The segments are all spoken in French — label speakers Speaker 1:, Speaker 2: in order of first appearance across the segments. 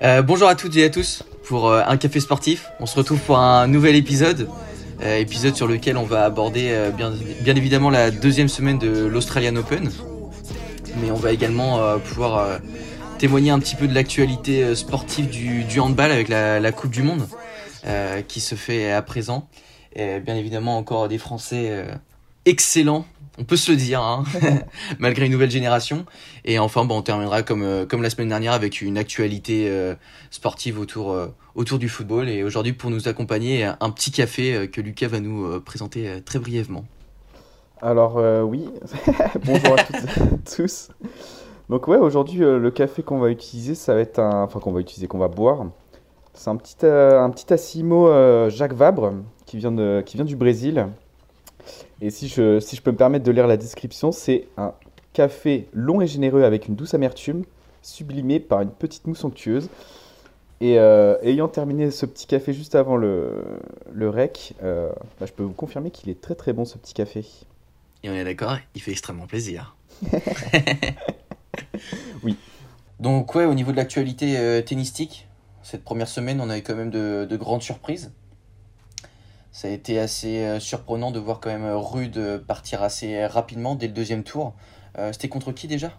Speaker 1: Euh, bonjour à toutes et à tous pour euh, un café sportif. On se retrouve pour un nouvel épisode, euh, épisode sur lequel on va aborder euh, bien, évidemment la deuxième semaine de l'Australian Open, mais on va également pouvoir témoigner un petit peu de l'actualité sportive du, handball avec la, la Coupe du Monde qui se fait à présent. Et bien évidemment encore des Français excellents, on peut se le dire, hein, malgré une nouvelle génération. Et enfin, bon, on terminera comme, euh, comme la semaine dernière avec une actualité euh, sportive autour, euh, autour du football. Et aujourd'hui, pour nous accompagner, un petit café que Lucas va nous présenter très brièvement.
Speaker 2: Alors euh, oui, bonjour à toutes et tous. Donc ouais, aujourd'hui le café qu'on va utiliser, ça va être un, enfin qu'on va utiliser, qu'on va boire. C'est un petit, un petit Assimo Jacques Vabre qui vient de, qui vient du Brésil. Et si je, si je peux me permettre de lire la description, c'est un café long et généreux avec une douce amertume, sublimé par une petite mousse onctueuse. Et euh, ayant terminé ce petit café juste avant le, le rec, euh, bah, je peux vous confirmer qu'il est très très bon ce petit café.
Speaker 1: Et on est d'accord, il fait extrêmement plaisir.
Speaker 2: Oui.
Speaker 1: Donc ouais, au niveau de l'actualité euh, tennistique, cette première semaine, on a eu quand même de, de grandes surprises. Ça a été assez euh, surprenant de voir quand même euh, Rude euh, partir assez rapidement dès le deuxième tour. C'était contre qui déjà?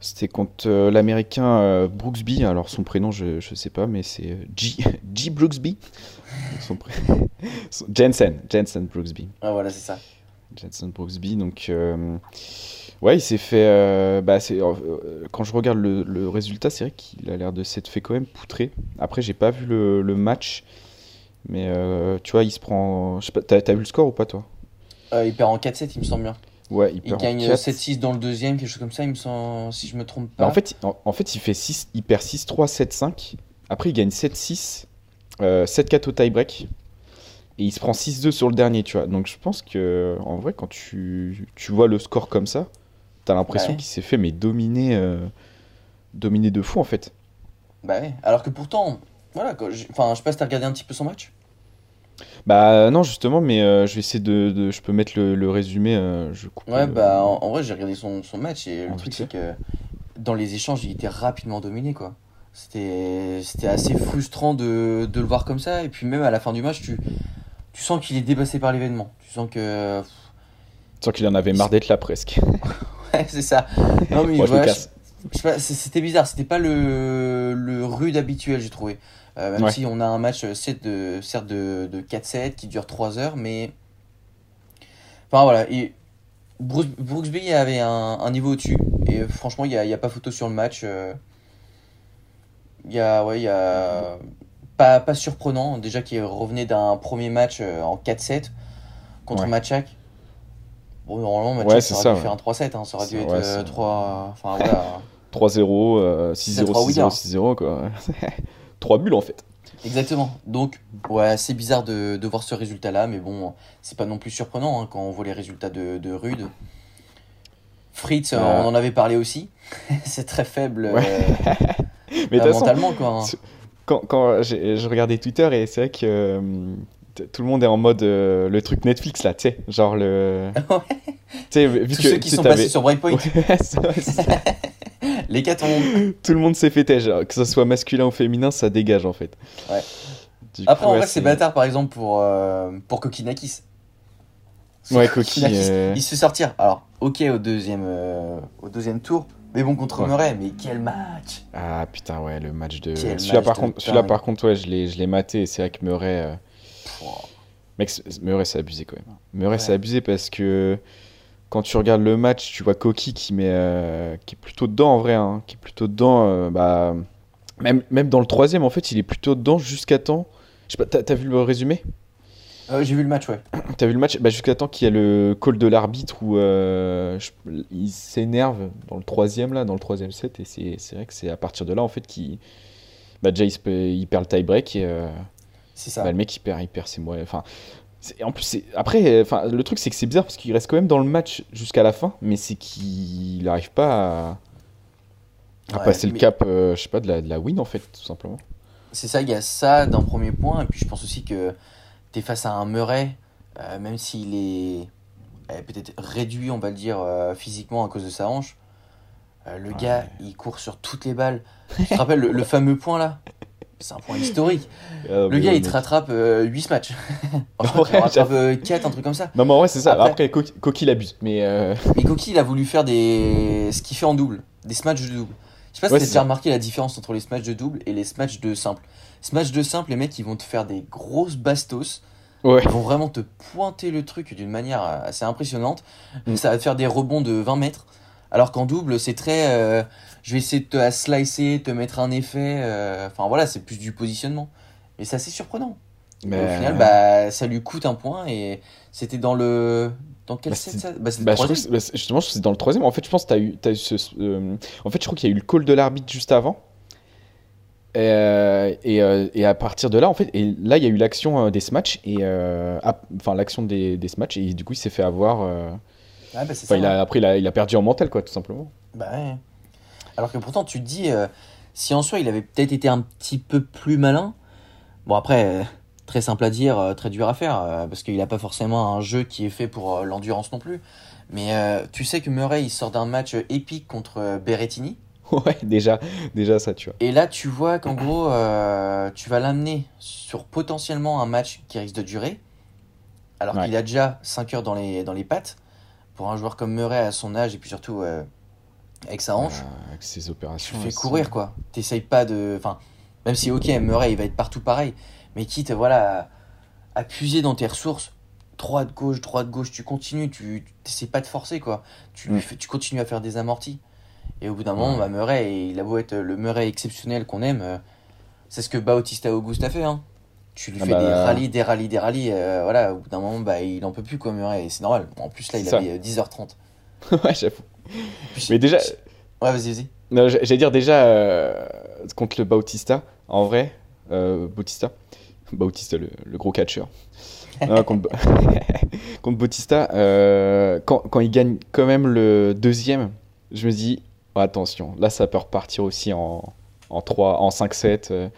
Speaker 2: C'était contre euh, l'américain euh, Brooksby. Alors son prénom, je, je sais pas, mais c'est euh, G, G Brooksby. Son pré- son- Jensen, Jensen Brooksby.
Speaker 1: Ah voilà, c'est ça.
Speaker 2: Jensen Brooksby. Donc, ouais, il s'est fait. bah, quand je regarde le, le résultat, c'est vrai qu'il a l'air de s'être fait quand même poutrer. Après, j'ai pas vu le, le match, mais euh, tu vois, il se prend. Je sais pas, t'as, t'as vu le score ou pas, toi?
Speaker 1: Euh, il perd en 4-7, il me semble bien.
Speaker 2: Ouais, il
Speaker 1: Il
Speaker 2: perd en
Speaker 1: gagne
Speaker 2: 4.
Speaker 1: 7-6 dans le deuxième, quelque chose comme ça, il me semble, si je me trompe pas.
Speaker 2: en fait, en, en fait, il fait 6, il perd 6-3, 7-5. Après, il gagne 7-6, euh, 7-4 au tie-break. Et il se prend 6-2 sur le dernier, tu vois. Donc je pense que, en vrai, quand tu, tu vois le score comme ça, t'as l'impression
Speaker 1: Ouais.
Speaker 2: qu'il s'est fait mais dominer, euh, dominer de fou, en fait.
Speaker 1: Bah ouais. Alors que pourtant, voilà, enfin, je sais pas si t'as regardé un petit peu son match.
Speaker 2: Bah non, justement, mais euh, je vais essayer de, de- Je peux mettre le, le résumé, euh, je coupe
Speaker 1: Ouais,
Speaker 2: le-
Speaker 1: bah en, en vrai, j'ai regardé son, son match et le
Speaker 2: En
Speaker 1: truc, c'est que dans les échanges, il était rapidement dominé, quoi. C'était c'était assez frustrant de, de le voir comme ça. Et puis même à la fin du match, tu, tu sens qu'il est dépassé par l'événement. Tu sens que.
Speaker 2: Sans qu'il en avait marre d'être là, presque.
Speaker 1: Ouais, c'est ça. Non, mais
Speaker 2: Moi, je me
Speaker 1: voilà,
Speaker 2: casse.
Speaker 1: Je- sais pas, c'était bizarre. C'était pas le, le rude habituel, j'ai trouvé. Euh, même
Speaker 2: Ouais.
Speaker 1: si on a un match, euh, certes de, certes de, de 4-7 qui dure 3 heures, mais. Enfin voilà. Et Bruce, Brooksby avait un, un niveau au-dessus. Et franchement, il n'y a, y a pas photo sur le match. euh. Il y a. Ouais, il y a. Pas, pas surprenant, déjà qu'il revenait d'un premier match euh, en 4-7 contre
Speaker 2: Ouais.
Speaker 1: Matchak. Bon, normalement, Matchak
Speaker 2: Ouais,
Speaker 1: aurait
Speaker 2: ça,
Speaker 1: dû
Speaker 2: ouais.
Speaker 1: faire un 3-7, hein, ça aurait dû être
Speaker 2: ouais,
Speaker 1: euh,
Speaker 2: c'est-
Speaker 1: 3. Enfin voilà.
Speaker 2: 3-0, euh, 6-0,
Speaker 1: 3
Speaker 2: 6-0,
Speaker 1: winners.
Speaker 2: 6-0, quoi. 3 bulles, en fait.
Speaker 1: Exactement. Donc, ouais, c'est bizarre de, de voir ce résultat-là, mais bon, c'est pas non plus surprenant hein, quand on voit les résultats de, de Rude. Fritz, euh, on en avait parlé aussi. c'est très faible euh,
Speaker 2: Ouais. Mais
Speaker 1: euh,
Speaker 2: façon,
Speaker 1: mentalement, quoi. hein.
Speaker 2: Quand, quand je regardais Twitter et c'est vrai que euh, tout le monde est en mode euh, le truc Netflix là, tu sais, genre le.
Speaker 1: Ouais.
Speaker 2: Tu sais, vu
Speaker 1: Tous
Speaker 2: que
Speaker 1: ceux qui sont passés sur Breakpoint,
Speaker 2: Ouais,
Speaker 1: les quatre ont...
Speaker 2: tout le monde s'est fait genre, que ce soit masculin ou féminin, ça dégage en fait.
Speaker 1: Ouais.
Speaker 2: Du
Speaker 1: Après,
Speaker 2: coup,
Speaker 1: en vrai, c'est bâtard, par exemple, pour, euh, pour Kokinakis.
Speaker 2: Ouais, Koki, euh,
Speaker 1: Il se fait sortir. Alors, ok, au deuxième, euh, au deuxième tour, mais bon, contre
Speaker 2: Ouais.
Speaker 1: Murray, mais quel match
Speaker 2: Ah putain, ouais, le match de. Celui-là par contre,
Speaker 1: dingue.
Speaker 2: par contre, ouais, je l'ai, je l'ai maté c'est vrai que Murray. Mec, Murray, c'est abusé quand même. Murray,
Speaker 1: Ouais.
Speaker 2: c'est abusé parce que quand tu regardes le match, tu vois Koki qui met, euh, qui est plutôt dedans en vrai, hein, qui est plutôt dedans. euh, bah, même, même dans le troisième, en fait, il est plutôt dedans jusqu'à temps. Je sais pas, t'as, t'as vu le résumé?
Speaker 1: Euh, J'ai vu le match, ouais.
Speaker 2: T'as vu le match? Bah, jusqu'à temps qu'il y a le call de l'arbitre où je- il s'énerve dans le troisième là, dans le troisième set, et c'est, c'est vrai que c'est à partir de là en fait qu'il, bah, déjà il, perd le tie break et euh,
Speaker 1: C'est ça.
Speaker 2: bah, le mec il perd, il perd ses moyens. Enfin, c'est- en plus, c'est... après, enfin, le truc c'est que c'est bizarre parce qu'il reste quand même dans le match jusqu'à la fin, mais c'est qu'il n'arrive pas à, à
Speaker 1: Ouais,
Speaker 2: passer le cap, euh, je sais pas, de la, de la win en fait, tout simplement.
Speaker 1: C'est ça, il y a ça d'un premier point. Et puis je pense aussi que tu es face à un Murray, euh, même s'il est euh, peut-être réduit, on va le dire, physiquement à cause de sa hanche. le
Speaker 2: Ouais.
Speaker 1: gars, il court sur toutes les balles. Tu te rappelles le, le fameux point là? C'est un point historique.
Speaker 2: Ah,
Speaker 1: Le gars,
Speaker 2: ouais,
Speaker 1: il te rattrape 8 matchs. Enfin,
Speaker 2: Ouais,
Speaker 1: il en rattrape
Speaker 2: j'avoue.
Speaker 1: 4, un truc comme ça.
Speaker 2: Non, mais en vrai, c'est ça.
Speaker 1: Après-
Speaker 2: Après, Coqui, Coqui, il abuse. Mais euh,
Speaker 1: Mais Koki, il a voulu faire des... ce qu'il fait en double, des smatchs de double. Je sais pas si
Speaker 2: Ouais,
Speaker 1: t'as
Speaker 2: c'est
Speaker 1: déjà remarqué la différence entre les smatchs de double et les smatchs de simple. Smatch de simple, les mecs, ils vont te faire des grosses bastos. Ils vont vraiment te pointer le truc d'une manière euh, assez impressionnante.
Speaker 2: Mm.
Speaker 1: Ça va te faire des rebonds de 20 mètres. Alors qu'en double, c'est très. Je vais essayer de te slicer, te mettre un effet. euh, Enfin voilà, c'est plus du positionnement. Mais c'est assez surprenant.
Speaker 2: Mais,
Speaker 1: Au final, bah, ça lui coûte un point et c'était dans le. Dans quel
Speaker 2: Bah,
Speaker 1: set ça? Bah,
Speaker 2: Bah,
Speaker 1: le
Speaker 2: je bah, justement, c'est dans le troisième. En fait, je pense que tu as eu, ce. euh, en fait, je crois qu'il y a eu le call de l'arbitre juste avant. Et, euh, et, euh, et à partir de là, en fait, et là, il y a eu l'action des smatchs. Et, enfin, l'action des, des smatchs. Et du coup, il s'est fait avoir.
Speaker 1: Ah, bah, ça,
Speaker 2: il a, après, il a, il a perdu en mental, quoi, tout simplement.
Speaker 1: Bah ouais. Alors que pourtant, tu te dis, euh, si en soi il avait peut-être été un petit peu plus malin, bon après, euh, très simple à dire, euh, très dur à faire, parce qu'il n'a pas forcément un jeu qui est fait pour l'endurance non plus. Mais tu sais que Murray, il sort d'un match épique contre Berrettini.
Speaker 2: Ouais, déjà, déjà ça, tu vois.
Speaker 1: Et là, tu vois qu'en gros, euh, tu vas l'amener sur potentiellement un match qui risque de durer, alors
Speaker 2: Ouais.
Speaker 1: qu'il a déjà 5 heures dans les, dans les pattes. Pour un joueur comme Murray à son âge, et puis surtout euh, avec sa hanche,
Speaker 2: Euh, avec ses
Speaker 1: tu
Speaker 2: opérations.
Speaker 1: le fais courir quoi. T'essayes pas de. Enfin, même si ok, Murray il va être partout pareil, mais quitte voilà à, à puiser dans tes ressources, droite gauche, droite gauche, tu continues, tu t'essaies pas de forcer quoi. Tu,
Speaker 2: Mm.
Speaker 1: tu continues à faire des amortis. Et au bout d'un moment, bah, Murray, il a beau être le Murray exceptionnel qu'on aime, euh, c'est ce que Bautista Auguste a fait. Hein. Tu lui
Speaker 2: Ah
Speaker 1: fais
Speaker 2: bah,
Speaker 1: des rallyes, des rallyes, des rallyes. euh, voilà, au bout d'un moment, bah, il en peut plus quoi, Murray. C'est normal. En plus, là, il
Speaker 2: ça.
Speaker 1: avait euh, 10h30.
Speaker 2: ouais, j'avoue. Mais déjà,
Speaker 1: Ouais, vas-y, vas-y.
Speaker 2: Non, j'allais dire déjà euh, contre le Bautista, en vrai, euh, Bautista, Bautista le, le gros catcheur. Non, contre, contre Bautista, euh, quand, quand il gagne quand même le deuxième, je me dis oh, attention, là ça peut repartir aussi en, en 3, en 5-7. euh,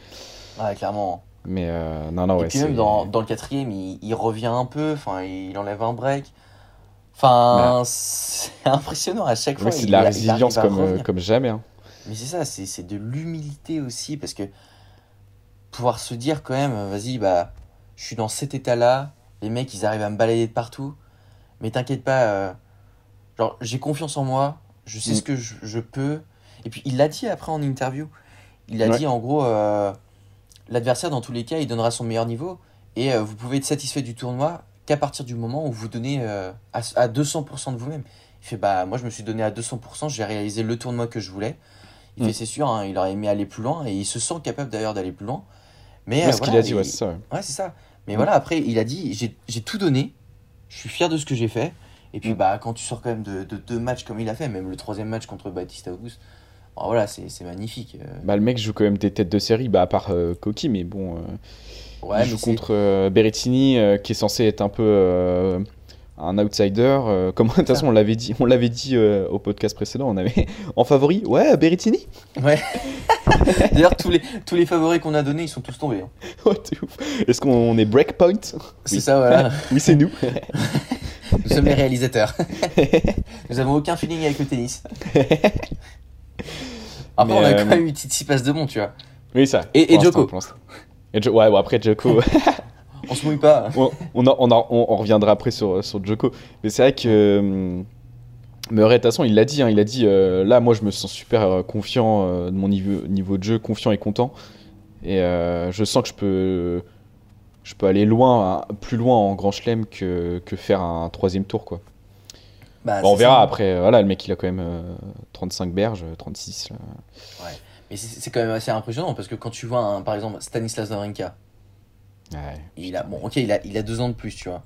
Speaker 1: Ouais, clairement.
Speaker 2: mais non, non,
Speaker 1: et
Speaker 2: ouais.
Speaker 1: puis même dans, dans le quatrième, il, il revient un peu, enfin, il enlève un break. Enfin, c'est impressionnant à chaque fois.
Speaker 2: c'est de la
Speaker 1: il
Speaker 2: résilience comme, euh, comme jamais. hein.
Speaker 1: Mais c'est ça, c'est de l'humilité aussi, parce que pouvoir se dire quand même, vas-y, bah, je suis dans cet état-là, les mecs, ils arrivent à me balader de partout, mais t'inquiète pas, euh, genre, j'ai confiance en moi, je sais
Speaker 2: Mm.
Speaker 1: ce que je, je peux. Et puis, il l'a dit après en interview, il a
Speaker 2: Ouais.
Speaker 1: dit en gros, euh, l'adversaire, dans tous les cas, il donnera son meilleur niveau, et euh, vous pouvez être satisfait du tournoi qu'à partir du moment où vous donnez euh, à, à 200% de vous-même. Il fait, bah, moi, je me suis donné à 200%, j'ai réalisé le tournoi que je voulais. Il
Speaker 2: Mm.
Speaker 1: fait, c'est sûr, hein, il aurait aimé aller plus loin, et il se sent capable d'ailleurs d'aller plus loin. Mais euh,
Speaker 2: ce qu'il
Speaker 1: voilà,
Speaker 2: a dit, ouais, c'est ça. ouais.
Speaker 1: C'est ça. Mais
Speaker 2: Mm.
Speaker 1: voilà, après, il a dit j'ai j'ai tout donné, je suis fier de ce que j'ai fait. Et puis,
Speaker 2: Mm.
Speaker 1: bah, quand tu sors quand même de, de deux matchs comme il a fait, même le troisième match contre Baptiste Auguste, bah, voilà, c'est c'est magnifique. euh.
Speaker 2: Bah, le mec joue quand même des têtes de série, bah, à part euh, Koki, mais bon.
Speaker 1: Ouais,
Speaker 2: il joue contre euh, Berrettini, euh, qui est censé être un peu euh, un outsider. euh, comme de toute façon, on l'avait dit, on l'avait dit euh, au podcast précédent. On avait en favori, ouais, Berrettini.
Speaker 1: Ouais. D'ailleurs, tous les, tous les favoris qu'on a donnés, ils sont tous tombés. hein.
Speaker 2: Ouf. Est-ce qu'on est breakpoint?
Speaker 1: C'est
Speaker 2: Oui.
Speaker 1: ça, voilà.
Speaker 2: Oui, c'est nous.
Speaker 1: Nous sommes les réalisateurs. Nous avons aucun feeling avec le tennis. Après,
Speaker 2: Mais,
Speaker 1: on a
Speaker 2: euh,
Speaker 1: quand même eu Tsitsipas de bon, tu vois.
Speaker 2: oui, ça.
Speaker 1: Et- et
Speaker 2: l'instant. Et Jo- ouais, bon, après Joko.
Speaker 1: On se mouille pas.
Speaker 2: on, on, en- on en- on- reviendra après sur, sur Joko. Mais c'est vrai que hum, Murray, de toute façon, il l'a dit. hein, il a dit euh, là, moi, je me sens super euh, confiant euh, de mon niveau, niveau de jeu, confiant et content. Et euh, je sens que je peux, je peux aller loin, hein, plus loin en Grand Chelem que, que faire un troisième tour. Quoi.
Speaker 1: Bah,
Speaker 2: Bon, on verra
Speaker 1: ça.
Speaker 2: après. euh, Voilà, le mec, il a quand même euh, 35 berges, 36. là.
Speaker 1: Mais c'est quand même assez impressionnant parce que quand tu vois, un, par exemple, Stanislas Wawrinka,
Speaker 2: Ouais.
Speaker 1: il a, bon, ok, il a, il a deux ans de plus, tu vois.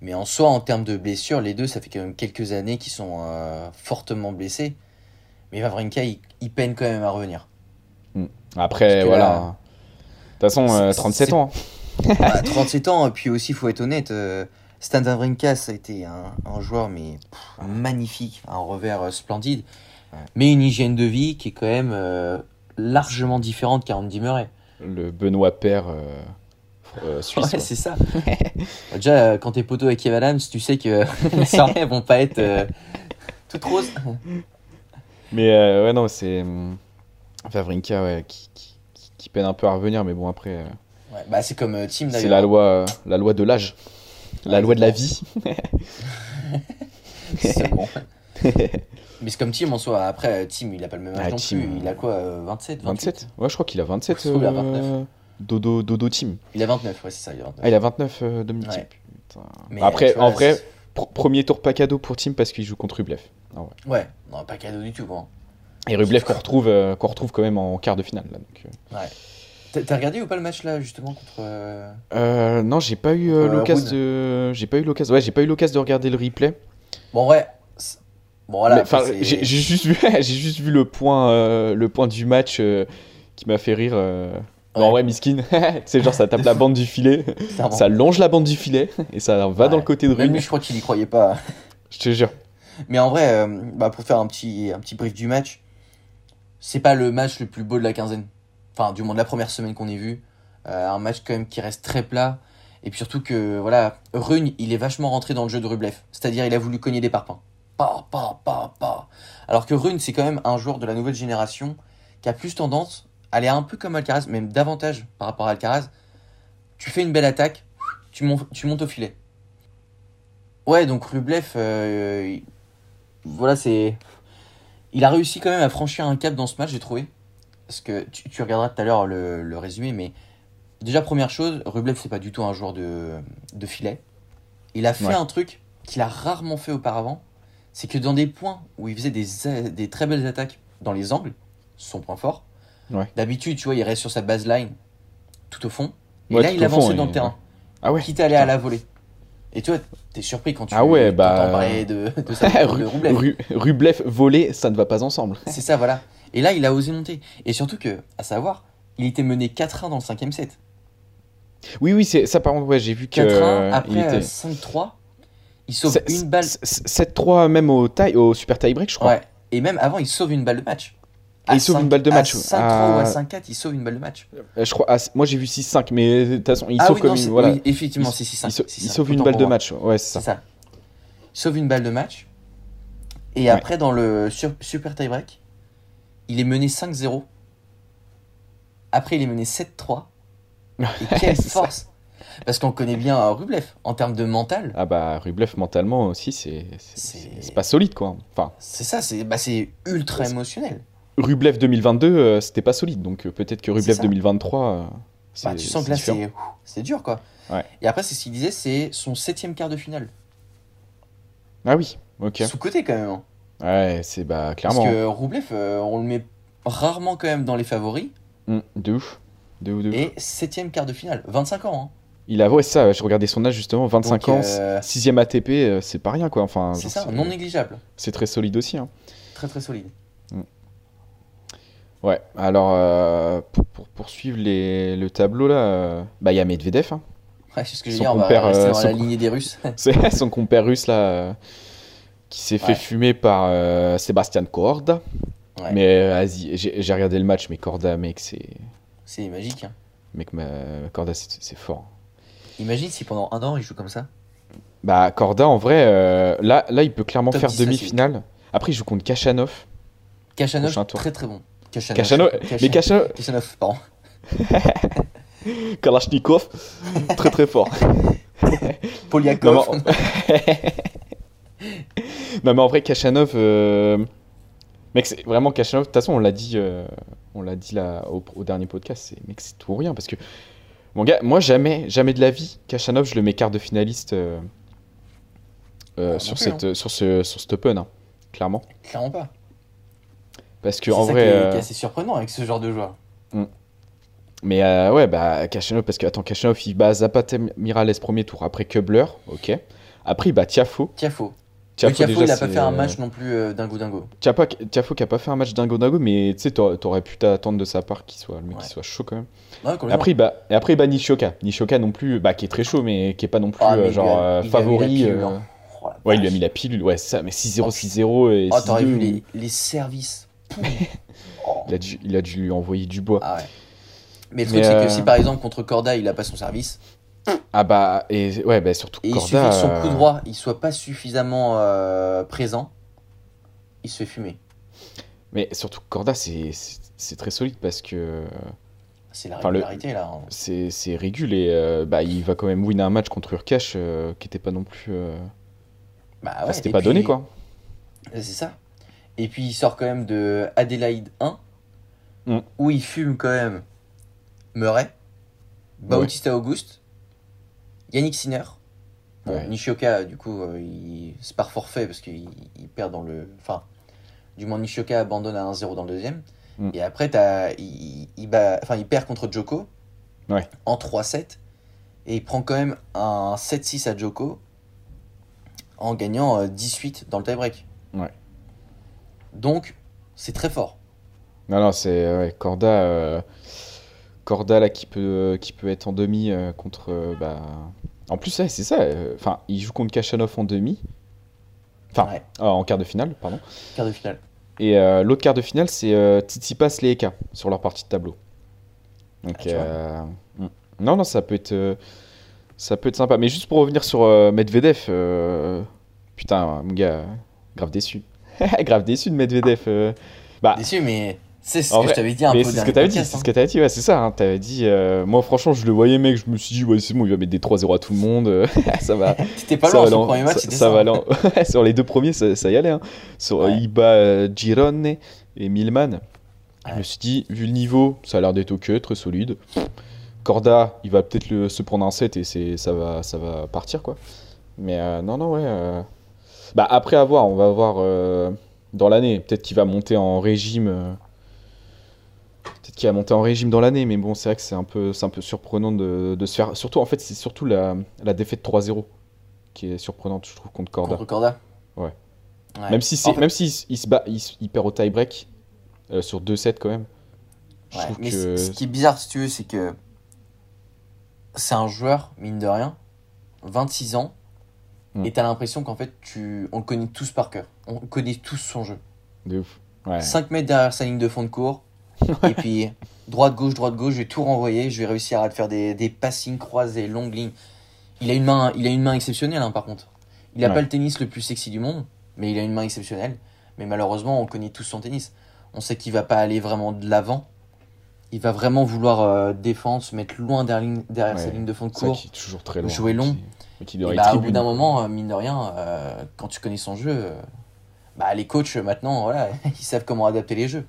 Speaker 1: Mais en soi, en termes de blessures, les deux, ça fait quand même quelques années qu'ils sont euh, fortement blessés. Mais Wawrinka, il, il peine quand même à revenir.
Speaker 2: Après,
Speaker 1: Parce que
Speaker 2: voilà.
Speaker 1: là-
Speaker 2: hein. De toute façon, euh,
Speaker 1: C'est-
Speaker 2: 37
Speaker 1: c'est-
Speaker 2: ans. hein.
Speaker 1: À 37 ans, et puis aussi, il faut être honnête, euh, Stan Wawrinka, ça a été un, un joueur mais pff, magnifique, un revers euh, splendide. Mais une hygiène de vie qui est quand même euh, largement différente qu'Andy Murray.
Speaker 2: Le Benoît Père euh, euh, suisse.
Speaker 1: Ouais, c'est ça. Bah, Déjà, euh, quand t'es poteau avec Kev Adams, tu sais que les soirées vont pas être euh, toutes roses.
Speaker 2: Mais ouais, non, c'est. hum, Vavrinka, ouais, qui, qui, qui- peine un peu à revenir, mais bon, après,
Speaker 1: Ouais, bah, c'est comme euh, Team
Speaker 2: c'est
Speaker 1: d'ailleurs.
Speaker 2: la loi, la loi de l'âge, la
Speaker 1: Ouais,
Speaker 2: loi de la vie.
Speaker 1: C'est bon. Mais c'est comme Team en soi. Après, Team, il a pas le même âge
Speaker 2: Ah,
Speaker 1: non plus. Il a quoi euh, 27 28
Speaker 2: 27 Ouais, je crois qu'il a 27.
Speaker 1: Je trouve qu'il a
Speaker 2: euh,
Speaker 1: 29.
Speaker 2: Dodo, Dodo Team.
Speaker 1: Il a 29, ouais, c'est ça, il a 29.
Speaker 2: Ah, il a 29 euh, Dominique
Speaker 1: Ouais.
Speaker 2: Thiem. Putain.
Speaker 1: Mais,
Speaker 2: Après,
Speaker 1: vois,
Speaker 2: en vrai, pr- premier tour pas cadeau pour Team parce qu'il joue contre Rublev. Ah ouais.
Speaker 1: Ouais, non, pas cadeau du tout. Bon.
Speaker 2: Et Rublev qu'on retrouve, euh, qu'on retrouve quand même en quart de finale. Là, donc, euh.
Speaker 1: T'as t'as regardé ou pas le match là, justement, contre. euh,
Speaker 2: Euh, non, j'ai pas eu euh,
Speaker 1: euh,
Speaker 2: l'occasion de, j'ai pas eu l'occasion. Ouais, j'ai pas eu l'occasion de regarder le replay.
Speaker 1: Bon, c'est- Bon, voilà.
Speaker 2: J'ai juste vu, j'ai juste vu le point, euh, le point du match euh, qui m'a fait rire. euh. Non, en
Speaker 1: Ouais.
Speaker 2: vrai, miskin. c'est genre ça tape la bande du filet, ça longe la bande du filet et ça va
Speaker 1: Ouais.
Speaker 2: dans le côté de
Speaker 1: Même lui, je crois qu'il y croyait pas.
Speaker 2: Je te jure.
Speaker 1: Mais en vrai, euh, bah, pour faire un petit, un petit brief du match, c'est pas le match le plus beau de la quinzaine. Enfin, du moins de la première semaine qu'on ait vu. Un match quand même qui reste très plat. Et puis surtout que, voilà, Rune, il est vachement rentré dans le jeu de Rublev. C'est-à-dire, il a voulu cogner des parpaings. Pas, pas, pas, pas. Alors que Rune, c'est quand même un joueur de la nouvelle génération qui a plus tendance à aller un peu comme Alcaraz, même davantage par rapport à Alcaraz. Tu fais une belle attaque, tu, mon- tu montes au filet. Ouais, donc Rublev, euh, il- voilà, c'est. Il a réussi quand même à franchir un cap dans ce match, j'ai trouvé. Parce que tu, tu regarderas tout à l'heure le, le résumé, mais déjà, première chose, Rublev, c'est pas du tout un joueur de, de filet. Il a fait
Speaker 2: Ouais.
Speaker 1: un truc qu'il a rarement fait auparavant. C'est que dans des points où il faisait des, des très belles attaques dans les angles, son point fort,
Speaker 2: Ouais.
Speaker 1: d'habitude, tu vois, il reste sur sa baseline tout au fond. Et
Speaker 2: Ouais,
Speaker 1: là, il avançait
Speaker 2: fond,
Speaker 1: dans
Speaker 2: et-
Speaker 1: le terrain,
Speaker 2: Ah ouais.
Speaker 1: quitte à aller à la volée. Et tu vois, t'es surpris quand tu
Speaker 2: Ah ouais, bah-
Speaker 1: parler de, de, ça, de Rublev.
Speaker 2: Ru- Rublev volé, ça ne va pas ensemble.
Speaker 1: C'est ça, voilà. Et là, il a osé monter. Et surtout que, à savoir, il était mené 4-1 dans le cinquième set.
Speaker 2: Oui, oui, c'est ça par contre, ouais, j'ai vu que
Speaker 1: 4-1,
Speaker 2: euh,
Speaker 1: après
Speaker 2: était
Speaker 1: euh, 5-3, il sauve une balle.
Speaker 2: c'est- 7-3 même au tie, au super tie break, je crois.
Speaker 1: Ouais. Et même avant, il sauve une balle de match.
Speaker 2: Et il sauve une balle de match,
Speaker 1: À
Speaker 2: ouais.
Speaker 1: 5-3 ou à
Speaker 2: Ah.
Speaker 1: 5-4, il sauve une balle de match.
Speaker 2: Euh, Je crois, ah, moi j'ai vu 6-5, mais de toute façon, il
Speaker 1: ah
Speaker 2: sauve
Speaker 1: oui,
Speaker 2: comme
Speaker 1: non,
Speaker 2: une, voilà.
Speaker 1: oui, effectivement, c'est 6-5.
Speaker 2: il sauve une balle de match, ouais, c'est ça.
Speaker 1: ça. Il sauve une balle de match. Et
Speaker 2: Ouais.
Speaker 1: après, dans le sur- super tie break, il est mené 5-0. Après, il est mené 7-3. Et quelle force Parce qu'on connaît bien Rublev en termes de mental.
Speaker 2: Ah bah Rublev mentalement aussi, c'est pas solide quoi. Enfin,
Speaker 1: C'est ça, c'est bah, c'est ultra émotionnel.
Speaker 2: Rublev 2022, euh, c'était pas solide, donc euh, peut-être que Rublev
Speaker 1: ça.
Speaker 2: 2023, euh,
Speaker 1: Bah, tu sens que là, c'est dur, quoi.
Speaker 2: Ouais.
Speaker 1: Et après, c'est ce qu'il disait, c'est son septième quart de finale.
Speaker 2: Ah oui, ok.
Speaker 1: Sous-côté, quand même. hein.
Speaker 2: Ouais, c'est bah clairement.
Speaker 1: Parce que Rublev, euh, on le met rarement quand même dans les favoris.
Speaker 2: Hum, de ouf. De ouf, de ouf.
Speaker 1: Et septième quart de finale. 25 ans, hein.
Speaker 2: Il a, ouais, ça, je regardais son âge justement, 25
Speaker 1: Donc,
Speaker 2: ans,
Speaker 1: euh,
Speaker 2: 6ème ATP, euh, c'est pas rien quoi. Enfin,
Speaker 1: C'est ça, non négligeable.
Speaker 2: c'est très solide aussi. hein.
Speaker 1: Très très solide.
Speaker 2: Ouais, alors euh, pour, pour poursuivre les, le tableau là, euh, bah il y a Medvedev, hein.
Speaker 1: Ouais, c'est ce que je
Speaker 2: Son
Speaker 1: veux dire, on va
Speaker 2: compère,
Speaker 1: rester dans la
Speaker 2: son-
Speaker 1: lignée des Russes.
Speaker 2: c'est son compère russe là, qui s'est fait fumer par Sébastien Korda.
Speaker 1: Ouais.
Speaker 2: Mais vas-y, j'ai regardé le match, mais Korda, mec, c'est.
Speaker 1: C'est magique. hein.
Speaker 2: Mec, ma... Korda, c'est fort.
Speaker 1: Imagine si pendant un an, il joue comme ça.
Speaker 2: Bah, Korda, en vrai, euh, là, là, il peut clairement
Speaker 1: Top
Speaker 2: faire
Speaker 1: 10 facile.
Speaker 2: demi-finale. Après, il joue contre Kachanov.
Speaker 1: Kachanov, très très bon. Kachanov.
Speaker 2: Kachanov, mais Kachanov,
Speaker 1: Kachanov, pardon.
Speaker 2: Kalashnikov, très très fort.
Speaker 1: Polyakov.
Speaker 2: Non, Non, mais en vrai, Kachanov, euh, mec, c'est vraiment Kachanov. De toute façon, on l'a dit, euh, on l'a dit là au, au dernier podcast. C'est, mec, c'est tout ou rien parce que mon gars, moi jamais, jamais de la vie, Kachanov, je le mets quart de finaliste euh, euh,
Speaker 1: Ah,
Speaker 2: sur
Speaker 1: plus,
Speaker 2: cette, sur ce, sur cet Open, hein, clairement.
Speaker 1: Clairement pas.
Speaker 2: Parce que
Speaker 1: C'est
Speaker 2: en
Speaker 1: ça
Speaker 2: vrai,
Speaker 1: qui est,
Speaker 2: euh,
Speaker 1: qui est assez surprenant avec ce genre de joueur.
Speaker 2: mais euh, ouais, bah Kachanov, parce que attends, Kachanov, il bat Zapata Mirales premier tour, après Kubler, ok. Après, il bat Tiafo.
Speaker 1: Tiafo.
Speaker 2: Tiafo,
Speaker 1: il a pas fait un
Speaker 2: euh,
Speaker 1: match non plus euh, dingo dingo.
Speaker 2: Tiafo, Tiafo qui a pas fait un match dingo dingo, mais tu sais, t'aurais pu t'attendre de sa part qu'il soit, le mec
Speaker 1: Ouais.
Speaker 2: qu'il soit chaud quand même.
Speaker 1: Ouais, complètement.
Speaker 2: Après, il bat, et après, il bat Nishoka. Nishoka non plus, bah, qui est très chaud, mais qui est pas non plus
Speaker 1: Ah,
Speaker 2: euh, genre
Speaker 1: a-
Speaker 2: favori.
Speaker 1: pilule, hein. Oh,
Speaker 2: Ouais, il lui a mis la pilule, ouais, c'est ça, mais 6-0,
Speaker 1: Oh,
Speaker 2: 6-0 et
Speaker 1: Oh, t'aurais
Speaker 2: 6-2,
Speaker 1: vu les, les services. Oh.
Speaker 2: il, a dû, il a dû lui envoyer du bois.
Speaker 1: Ah ouais. Mais le truc, c'est que si par exemple contre Corda, il a pas son service,
Speaker 2: Ah bah, et ouais, bah, surtout
Speaker 1: et il suffit
Speaker 2: Corda.
Speaker 1: que son coup
Speaker 2: euh,
Speaker 1: droit il soit pas suffisamment euh, présent, il se fait fumer.
Speaker 2: Mais surtout Corda, c'est très solide parce que
Speaker 1: C'est la
Speaker 2: le-
Speaker 1: régularité là. hein.
Speaker 2: C'est régul et euh, bah, il va quand même win un match contre Urkash euh, qui était pas non plus.
Speaker 1: Bah
Speaker 2: enfin,
Speaker 1: ouais,
Speaker 2: C'était pas
Speaker 1: puis-
Speaker 2: donné quoi.
Speaker 1: C'est ça. Et puis il sort quand même de Adelaide 1,
Speaker 2: Mm.
Speaker 1: où il fume quand même Murray, Bautista Auguste, Yannick Sinner. Bon,
Speaker 2: Ouais.
Speaker 1: Nishioka, du coup, euh, il... c'est par forfait parce qu'il il perd dans le. Enfin, du moins, Nishioka abandonne à 1-0 dans le deuxième.
Speaker 2: Mm.
Speaker 1: Et après. Il... Il... bat- enfin, il perd contre Joko
Speaker 2: Ouais.
Speaker 1: en 3-7. Et il prend quand même un 7-6 à Joko en gagnant euh, 18 dans le tie-break.
Speaker 2: Ouais.
Speaker 1: Donc, c'est très fort.
Speaker 2: Non, non, c'est ouais, Corda, euh, Corda là qui peut, euh, qui peut être en demi euh, contre. euh, bah... En plus, ouais, c'est ça. Enfin, il joue contre Kachanov en demi. Enfin,
Speaker 1: Ouais.
Speaker 2: en quart de finale, pardon.
Speaker 1: Quart de finale.
Speaker 2: Et l'autre quart de finale, c'est Tsitsipas Leeka sur leur partie de tableau. Donc,
Speaker 1: Ah, tu vois.
Speaker 2: euh, mm. non, non, ça peut être, ça peut être sympa. Mais juste pour revenir sur euh, Medvedev, euh, putain, mon gars, grave déçu. grave déçu de Medvedev. euh. Bah,
Speaker 1: Déçu, mais c'est ce
Speaker 2: En
Speaker 1: que
Speaker 2: vrai,
Speaker 1: je t'avais dit un
Speaker 2: mais
Speaker 1: peu
Speaker 2: c'est ce que t'avais dit, c'est
Speaker 1: hein.
Speaker 2: ce que t'avais dit, ouais, c'est ça. Hein, t'avais dit, euh, moi franchement, je le voyais, mec, je me suis dit, ouais, c'est bon, il va mettre des 3-0 à tout le monde, euh, ça va.
Speaker 1: T'étais pas loin sur le premier match,
Speaker 2: ça, ça va Ouais, sur les deux premiers, ça, ça y allait. Hein. Sur
Speaker 1: Ouais.
Speaker 2: il bat euh, Girone et Milman. Je me suis dit, vu le niveau, ça a l'air d'être ok, très solide. Corda, il va peut-être se prendre un set et ça, va, ça va partir, quoi. Mais euh, non, non, ouais. euh, Bah, après avoir, on va voir euh, dans l'année. Peut-être qu'il va monter en régime. Peut-être qu'il va monter en régime dans l'année, mais bon, c'est vrai que c'est un peu, c'est un peu surprenant de, de se faire. Surtout, en fait, c'est surtout la, la défaite 3-0 qui est surprenante, je trouve, contre Corda.
Speaker 1: Contre Corda.
Speaker 2: Ouais.
Speaker 1: Ouais.
Speaker 2: Même si, c'est,
Speaker 1: En fait-
Speaker 2: même si il, il se bat, il, il perd au tie-break euh, sur 2-7 quand même. Je
Speaker 1: Ouais, mais
Speaker 2: que.
Speaker 1: ce qui est bizarre, si tu veux, c'est que c'est un joueur, mine de rien, 26 ans,
Speaker 2: Mm.
Speaker 1: et t'as l'impression qu'en fait, tu... on le connaît tous par cœur. On connaît tous son jeu.
Speaker 2: De ouf. Ouais.
Speaker 1: 5 mètres derrière sa ligne de fond de cours, et puis droite-gauche, droite-gauche, je vais tout renvoyer, je vais réussir à te faire des, des passings croisés, longues lignes. Il a une main, il a une main exceptionnelle, hein, par contre. Il a
Speaker 2: Ouais.
Speaker 1: pas le tennis le plus sexy du monde, mais il a une main exceptionnelle. Mais malheureusement, on connaît tous son tennis. On sait qu'il va pas aller vraiment de l'avant. Il va vraiment vouloir euh, défendre, se mettre loin derrière, derrière sa
Speaker 2: Ouais.
Speaker 1: ligne de fond de cours.
Speaker 2: est toujours très long.
Speaker 1: Jouer long.
Speaker 2: Qui, mais qui
Speaker 1: bah, au bout d'un moment, euh, mine de rien, euh, quand tu connais son jeu, euh, bah, les coachs maintenant, voilà, ils savent comment adapter les jeux.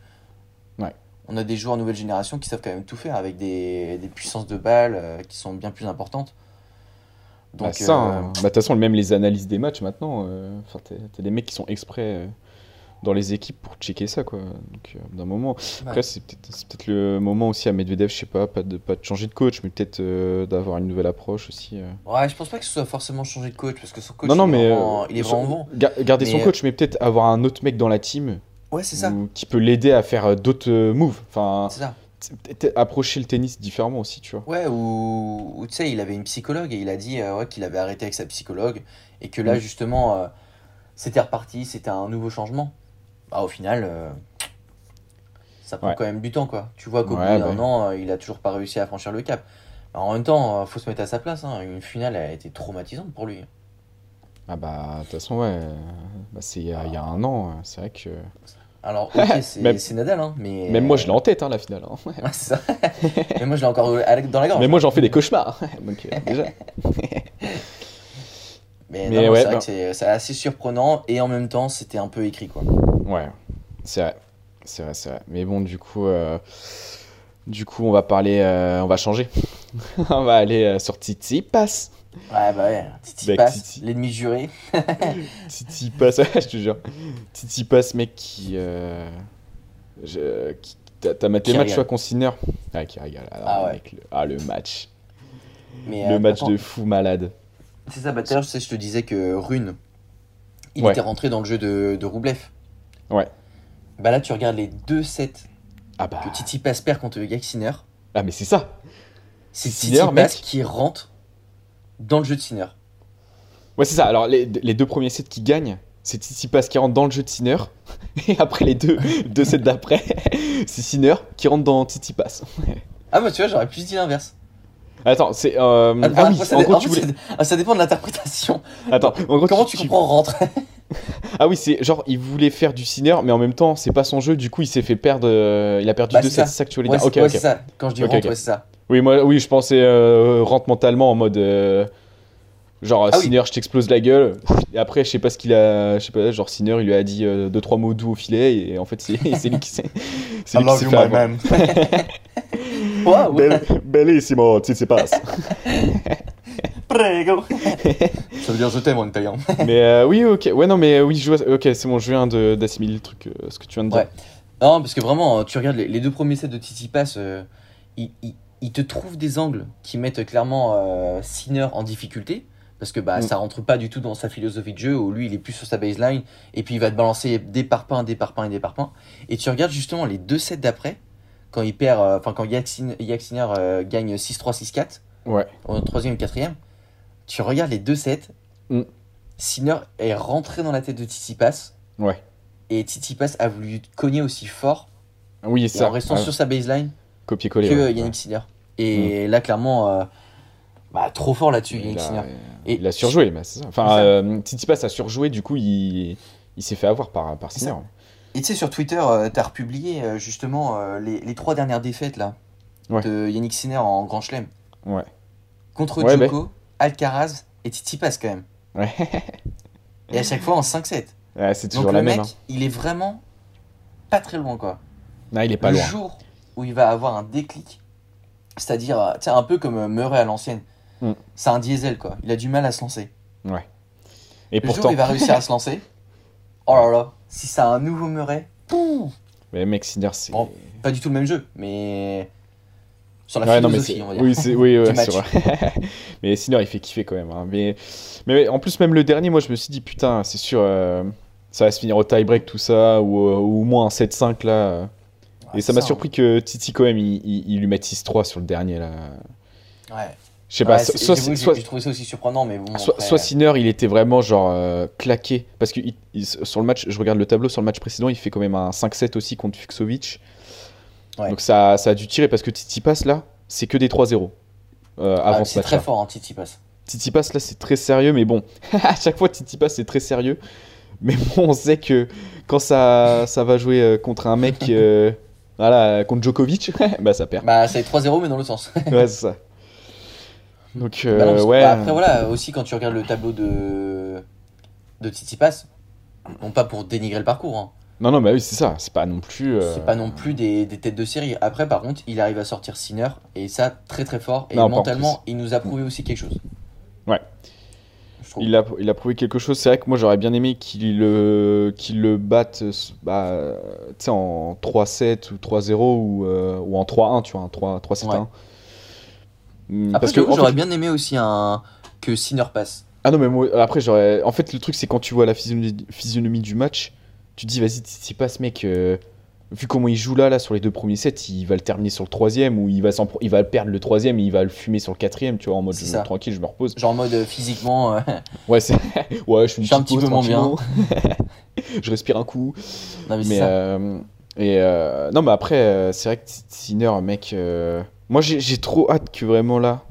Speaker 1: On a des joueurs nouvelle génération qui savent quand même tout faire avec des, des puissances de balles euh, qui sont bien plus importantes.
Speaker 2: Bah,
Speaker 1: Donc,
Speaker 2: ça,
Speaker 1: euh,
Speaker 2: hein. Bah, de toute façon, même les analyses des matchs maintenant, euh, enfin, t'as des mecs qui sont exprès euh, dans les équipes pour checker ça, quoi. Donc, d'un moment. Après,
Speaker 1: Ouais.
Speaker 2: c'est peut-être le moment aussi à Medvedev, je sais pas, pas de, pas de changer de coach, mais peut-être euh, d'avoir une nouvelle approche aussi. euh.
Speaker 1: ouais, je pense pas que ce soit forcément changer de coach parce que son coach,
Speaker 2: non, non,
Speaker 1: il, est
Speaker 2: mais.
Speaker 1: vraiment,
Speaker 2: euh,
Speaker 1: il est vraiment bon.
Speaker 2: ga- garder son
Speaker 1: Mais,
Speaker 2: coach, mais peut-être avoir un autre mec dans la team
Speaker 1: Ouais, c'est ça.
Speaker 2: ou- qui peut l'aider à faire euh, d'autres euh, moves. Enfin,
Speaker 1: C'est ça.
Speaker 2: approcher le tennis différemment aussi, tu vois.
Speaker 1: Ouais, ou, ou tu sais, il avait une psychologue et il a dit euh, ouais, qu'il avait arrêté avec sa psychologue et que là,
Speaker 2: Mm.
Speaker 1: justement, euh, c'était reparti, c'était un nouveau changement. Bah, au final, euh, ça prend
Speaker 2: Ouais.
Speaker 1: quand même du temps, quoi. Tu vois qu'au
Speaker 2: Ouais,
Speaker 1: bout d'un
Speaker 2: bah.
Speaker 1: an, il a toujours pas réussi à franchir le cap. Bah, en même temps, faut se mettre à sa place. hein. Une finale a été traumatisante pour lui.
Speaker 2: Ah bah, de toute façon, ouais. Bah, c'est il y, a- il y a un an, euh, c'est vrai que.
Speaker 1: Alors, ok, c'est
Speaker 2: Même-
Speaker 1: Nadal, hein, mais.
Speaker 2: Même moi, je l'ai en tête, hein, la finale. hein.
Speaker 1: Ouais, c'est ça. mais moi, je l'ai encore dans la gorge.
Speaker 2: Mais moi, j'en fais des cauchemars. Donc, euh, déjà.
Speaker 1: Mais,
Speaker 2: Mais ouais,
Speaker 1: c'est que c'est assez surprenant et en même temps, c'était un peu écrit, quoi.
Speaker 2: Ouais, c'est vrai. C'est vrai, c'est vrai. Mais bon, du coup, euh, du coup, on va parler, euh, on va changer. on va aller euh, sur Titi Pass.
Speaker 1: Ouais, bah ouais, Titi
Speaker 2: Avec
Speaker 1: passe,
Speaker 2: Titi.
Speaker 1: l'ennemi juré.
Speaker 2: Titi Pass, ouais, je te jure. Titi Pass, mec, qui. T'as maté le match, toi, Consigneur Ah, qui régale. Ah,
Speaker 1: Ah ouais.
Speaker 2: le, ah, le match.
Speaker 1: Mais,
Speaker 2: le
Speaker 1: euh,
Speaker 2: match de fou malade.
Speaker 1: C'est ça, bah tout à l'heure, je sais, je te disais que Rune, il était rentré dans le jeu de, de Roublev.
Speaker 2: Ouais.
Speaker 1: Bah là, tu regardes les deux sets
Speaker 2: Ah bah.
Speaker 1: que Titi Pass perd contre Sinner.
Speaker 2: Ah, mais c'est ça.
Speaker 1: C'est Titi
Speaker 2: mec.
Speaker 1: Qui rentre dans le jeu de Sinner.
Speaker 2: Ouais, c'est ça. Alors, les, les deux premiers sets qui gagnent, c'est Tsitsipas qui rentre dans le jeu de Sinner. Et après, les deux, deux sets d'après, c'est Sinner qui rentre dans Tsitsipas.
Speaker 1: Ah bah tu vois, j'aurais plus dit l'inverse.
Speaker 2: Attends, c'est. euh,
Speaker 1: Ah,
Speaker 2: ah oui,
Speaker 1: ça,
Speaker 2: en gros,
Speaker 1: en
Speaker 2: tu voulais.
Speaker 1: ah, ça dépend de l'interprétation.
Speaker 2: Attends, en gros,
Speaker 1: Comment tu comprends rentre
Speaker 2: Ah oui, c'est genre il voulait faire du Sinner, mais en même temps, c'est pas son jeu. Du coup, il s'est fait perdre. euh, il a perdu
Speaker 1: Bah,
Speaker 2: 2
Speaker 1: c'est
Speaker 2: sets. C'est ça que tu voulais
Speaker 1: Ouais,
Speaker 2: dire. Ok,
Speaker 1: ouais, ça. Quand je dis
Speaker 2: Ok,
Speaker 1: rentre,
Speaker 2: ok.
Speaker 1: ouais, c'est ça.
Speaker 2: Oui, moi, oui, je pensais euh, rentre mentalement en mode euh, genre
Speaker 1: Ah oui.
Speaker 2: Sinner, je t'explose la gueule. Et après, je sais pas ce qu'il a, je sais pas, genre Sinner, il lui a dit euh, deux trois mots doux au filet et en fait, c'est c'est lui qui s'est, c'est lui qui s'est fait avoir.
Speaker 1: Waouh.
Speaker 2: Bel- Bellissimo, tu sais pas.
Speaker 1: Prego. Ça veut dire je t'aime en italien.
Speaker 2: mais euh, oui, ok, ouais, non, mais oui, je vois, ok, c'est bon, je viens de- d'assimiler le truc, euh, ce que tu viens de dire.
Speaker 1: Ouais. Non, parce que vraiment, tu regardes les, les deux premiers sets de Titi Pass, euh, ils, ils te trouvent des angles qui mettent clairement euh, Sinner en difficulté. Parce que bah,
Speaker 2: Mm.
Speaker 1: ça rentre pas du tout dans sa philosophie de jeu, où lui il est plus sur sa baseline, et puis il va te balancer des par pain, des par pain et des par pain. Et tu regardes justement les deux sets d'après, quand il perd, euh, enfin quand Sinner euh, gagne 6-3, 6-4,
Speaker 2: Ouais.
Speaker 1: au troisième et quatrième, tu regardes les deux sets,
Speaker 2: Mm.
Speaker 1: Sinner est rentré dans la tête de Tsitsipas,
Speaker 2: Ouais.
Speaker 1: et Tsitsipas a voulu cogner aussi fort,
Speaker 2: Oui,
Speaker 1: et
Speaker 2: ça.
Speaker 1: en restant sur sa baseline,
Speaker 2: copier-coller.
Speaker 1: que
Speaker 2: ouais,
Speaker 1: Yannick
Speaker 2: ouais.
Speaker 1: Sinner. Et là, clairement, euh, bah, trop fort là-dessus, Yannick Sinner. Et-
Speaker 2: il a surjoué, mais c'est ça. Enfin, euh, Tsitsipas a surjoué, du coup, il, il s'est fait avoir par, par Sinner.
Speaker 1: Et tu sais, sur Twitter, euh, t'as republié euh, justement euh, les, les trois dernières défaites là,
Speaker 2: Ouais.
Speaker 1: de Yannick Sinner en Grand Chelem.
Speaker 2: Ouais.
Speaker 1: Contre
Speaker 2: Ouais,
Speaker 1: Djoko, Alcaraz et Tsitsipas quand même.
Speaker 2: Ouais.
Speaker 1: Et à chaque fois en 5-7.
Speaker 2: Ouais, c'est toujours
Speaker 1: Donc
Speaker 2: la
Speaker 1: le
Speaker 2: même.
Speaker 1: mec,
Speaker 2: hein.
Speaker 1: il est vraiment pas très loin quoi.
Speaker 2: Non, il est pas
Speaker 1: le
Speaker 2: loin.
Speaker 1: jour où il va avoir un déclic, c'est-à-dire, euh, un peu comme euh, Murray à l'ancienne,
Speaker 2: Mm.
Speaker 1: c'est un diesel quoi. Il a du mal à se lancer.
Speaker 2: Et
Speaker 1: Le jour
Speaker 2: pourtant,
Speaker 1: où il va réussir à se lancer, oh là là, si c'est un nouveau Murray, pouf,
Speaker 2: mais mec, Sinner, c'est.
Speaker 1: Bon, pas du tout le même jeu, mais sur la
Speaker 2: Ouais, non, mais
Speaker 1: philosophie,
Speaker 2: c'est.
Speaker 1: on va dire.
Speaker 2: Oui, c'est. Oui, ouais, vrai. mais Sinner, il fait kiffer quand même. hein. Mais... mais en plus, même le dernier, moi, je me suis dit, putain, c'est sûr, euh, ça va se finir au tie-break, tout ça, ou, ou au moins un 7-5 là. Euh.
Speaker 1: Ouais,
Speaker 2: Et ça m'a surpris que Titi, quand même, il, il, il lui mette 6-3 sur le dernier là.
Speaker 1: Ouais.
Speaker 2: Je sais pas,
Speaker 1: Ouais,
Speaker 2: soit,
Speaker 1: j'ai
Speaker 2: soit,
Speaker 1: j'ai trouvé ça aussi surprenant, mais bon.
Speaker 2: soit,
Speaker 1: après,
Speaker 2: soit Sinner, il était vraiment genre euh, claqué. Parce que il- il- sur le match, je regarde le tableau, sur le match précédent, il fait quand même un 5-7 aussi contre Fuxovic.
Speaker 1: Ouais.
Speaker 2: Donc ça, ça a dû tirer parce que Titi passe là, c'est que des 3-0 euh,
Speaker 1: ah,
Speaker 2: avant ce
Speaker 1: c'est très fort, hein, Titi passe.
Speaker 2: Titi passe là, c'est très sérieux, mais bon, à chaque fois Titi passe, c'est très sérieux. Mais bon, on sait que quand ça, ça va jouer euh, contre un mec, euh, voilà, contre Djokovic, bah ça perd.
Speaker 1: Bah, c'est 3-0, mais dans l'autre sens.
Speaker 2: Ouais, c'est ça. Donc, euh,
Speaker 1: Bah non, que-
Speaker 2: ouais.
Speaker 1: bah, après, voilà, aussi quand tu regardes le tableau de, de Titi Pass, non pas pour dénigrer le parcours, hein,
Speaker 2: Non, non, bah oui, c'est ça. C'est pas non plus. euh,
Speaker 1: c'est pas non plus des, des têtes de série. Après, par contre, il arrive à sortir Sinner, et ça, très très fort. Et
Speaker 2: Non,
Speaker 1: mentalement, il nous a prouvé aussi quelque chose.
Speaker 2: Ouais. Il a, il a prouvé quelque chose. C'est vrai que moi j'aurais bien aimé qu'il le, qu'il le batte bah, en 3-7 ou 3-0 ou, euh, ou en 3-1, tu vois, un 3 3-7-1.
Speaker 1: Ouais.
Speaker 2: Hum, Parce que,
Speaker 1: j'aurais
Speaker 2: fait-
Speaker 1: bien aimé aussi un... que Sinner passe.
Speaker 2: Ah non, mais moi, après, j'aurais. En fait, le truc, c'est quand tu vois la physionomie, physionomie du match, tu te dis, vas-y, t'y passes, mec. euh, vu comment il joue là, là, sur les deux premiers sets, il va le terminer sur le troisième ou il va, il va perdre le troisième et il va le fumer sur le quatrième, tu vois, en mode je- tranquille, je me repose.
Speaker 1: Genre en mode euh, physiquement, euh,
Speaker 2: Ouais, c'est. ouais, je suis,
Speaker 1: Je suis un petit peu moins
Speaker 2: tranquillement. je respire un coup.
Speaker 1: non mais c'est
Speaker 2: Mais
Speaker 1: ça.
Speaker 2: euh, et non, mais après, c'est vrai que Sinner, mec, moi j'ai trop hâte que vraiment là,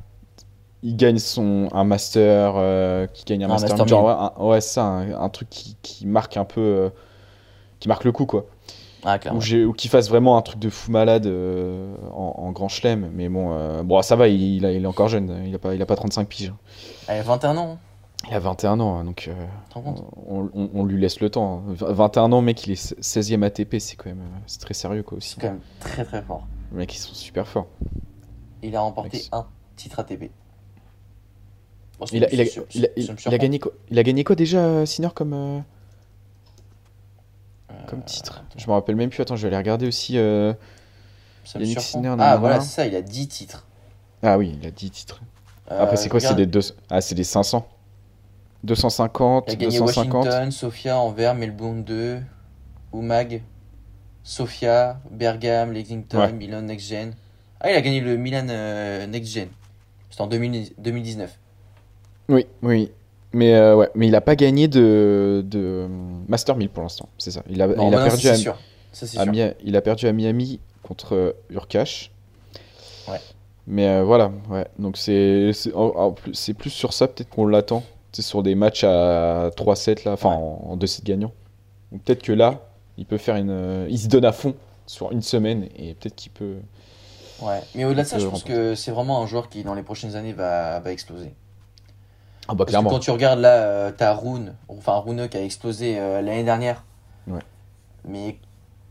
Speaker 2: il gagne son un master, qu'il gagne un,
Speaker 1: Un
Speaker 2: master,
Speaker 1: Master
Speaker 2: genre ouais, un- ouais, ça, un, un truc qui, qui marque un peu, qui marque le coup quoi,
Speaker 1: Ah,
Speaker 2: ou, qu'il fasse vraiment un truc de fou malade euh, en, en grand chelem. Mais bon, euh, bon, ça va, il, il a- il est encore jeune, il a pas, il a pas 35 piges,
Speaker 1: Allez, 21 ans, hein,
Speaker 2: il a 21 ans, hein, donc. euh, on, on- on lui laisse le temps. hein. 21 ans, mec, il est 16e ATP, c'est quand même euh, c'est très sérieux quoi aussi.
Speaker 1: C'est quand même très très fort.
Speaker 2: Les mecs, ils sont super forts.
Speaker 1: Il a remporté un titre ATP. Bon,
Speaker 2: Il a, il, a, il, a, il- il a gagné quoi, il a gagné quoi déjà, Sinner, comme, comme
Speaker 1: Euh,
Speaker 2: titre
Speaker 1: attends,
Speaker 2: Je me rappelle même plus. Attends, je vais aller regarder aussi. euh,
Speaker 1: ça me
Speaker 2: Yannick. Sinner,
Speaker 1: Ah voilà, c'est ça, il a 10 titres.
Speaker 2: Ah oui, il a 10 titres.
Speaker 1: Euh,
Speaker 2: Après, c'est quoi? C'est
Speaker 1: regarde,
Speaker 2: des, deux... ah, c'est des 500 250,
Speaker 1: Il a gagné
Speaker 2: 250.
Speaker 1: Washington, Sofia, Anvers, Melbourne 2, Umag, Sofia, Bergame, Lexington,
Speaker 2: Ouais.
Speaker 1: Milan Next Gen. Ah, il a gagné le Milan euh, Next Gen. C'était en 2000 2019.
Speaker 2: Oui, oui. Mais, euh, ouais, mais il a pas gagné de, de Master 1000 pour l'instant. C'est ça. Il a,
Speaker 1: Non,
Speaker 2: il a
Speaker 1: bah
Speaker 2: perdu à,
Speaker 1: c'est sûr. Ça, c'est
Speaker 2: à
Speaker 1: sûr.
Speaker 2: Mi- il a perdu à Miami contre euh, Urkash.
Speaker 1: Ouais.
Speaker 2: Mais euh, voilà, ouais. Donc c'est c'est plus, c'est sur ça peut-être qu'on l'attend. sais, sur des matchs à 3-7, là, enfin en, en 2-7 gagnants. Donc peut-être que là, il peut faire une. il se donne à fond sur une semaine et peut-être qu'il peut.
Speaker 1: Ouais. Mais au-delà de ça, je pense que c'est vraiment un joueur qui, dans les prochaines années, va, va exploser.
Speaker 2: Ah bah
Speaker 1: Parce que quand tu regardes là, euh, t'as Rune, enfin Rune qui a explosé euh, l'année dernière.
Speaker 2: Ouais.
Speaker 1: Mais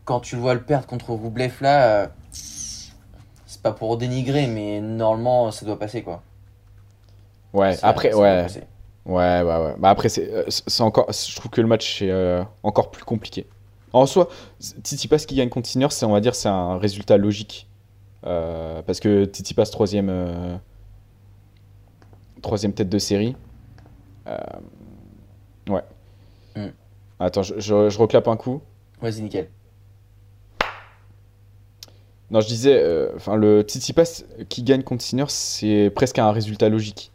Speaker 1: quand tu le vois le perdre contre Roublev là, euh, c'est pas pour dénigrer, mais normalement ça doit passer quoi.
Speaker 2: Ouais,
Speaker 1: Ça-
Speaker 2: après,
Speaker 1: ça
Speaker 2: ouais. Ouais, ouais, ouais. Bah après, c'est euh, c'est encore. Je trouve que le match est encore plus compliqué. En soi, Tsitsipas qui gagne contre Sinner, c'est on va dire c'est un résultat logique parce que Tsitsipas troisième troisième tête de série. Euh, ouais.
Speaker 1: Mm.
Speaker 2: Attends, je, je, je reclape un coup.
Speaker 1: Vas-y, nickel.
Speaker 2: Non, je disais, euh, enfin le Tsitsipas qui gagne contre Sinner, c'est presque un résultat logique.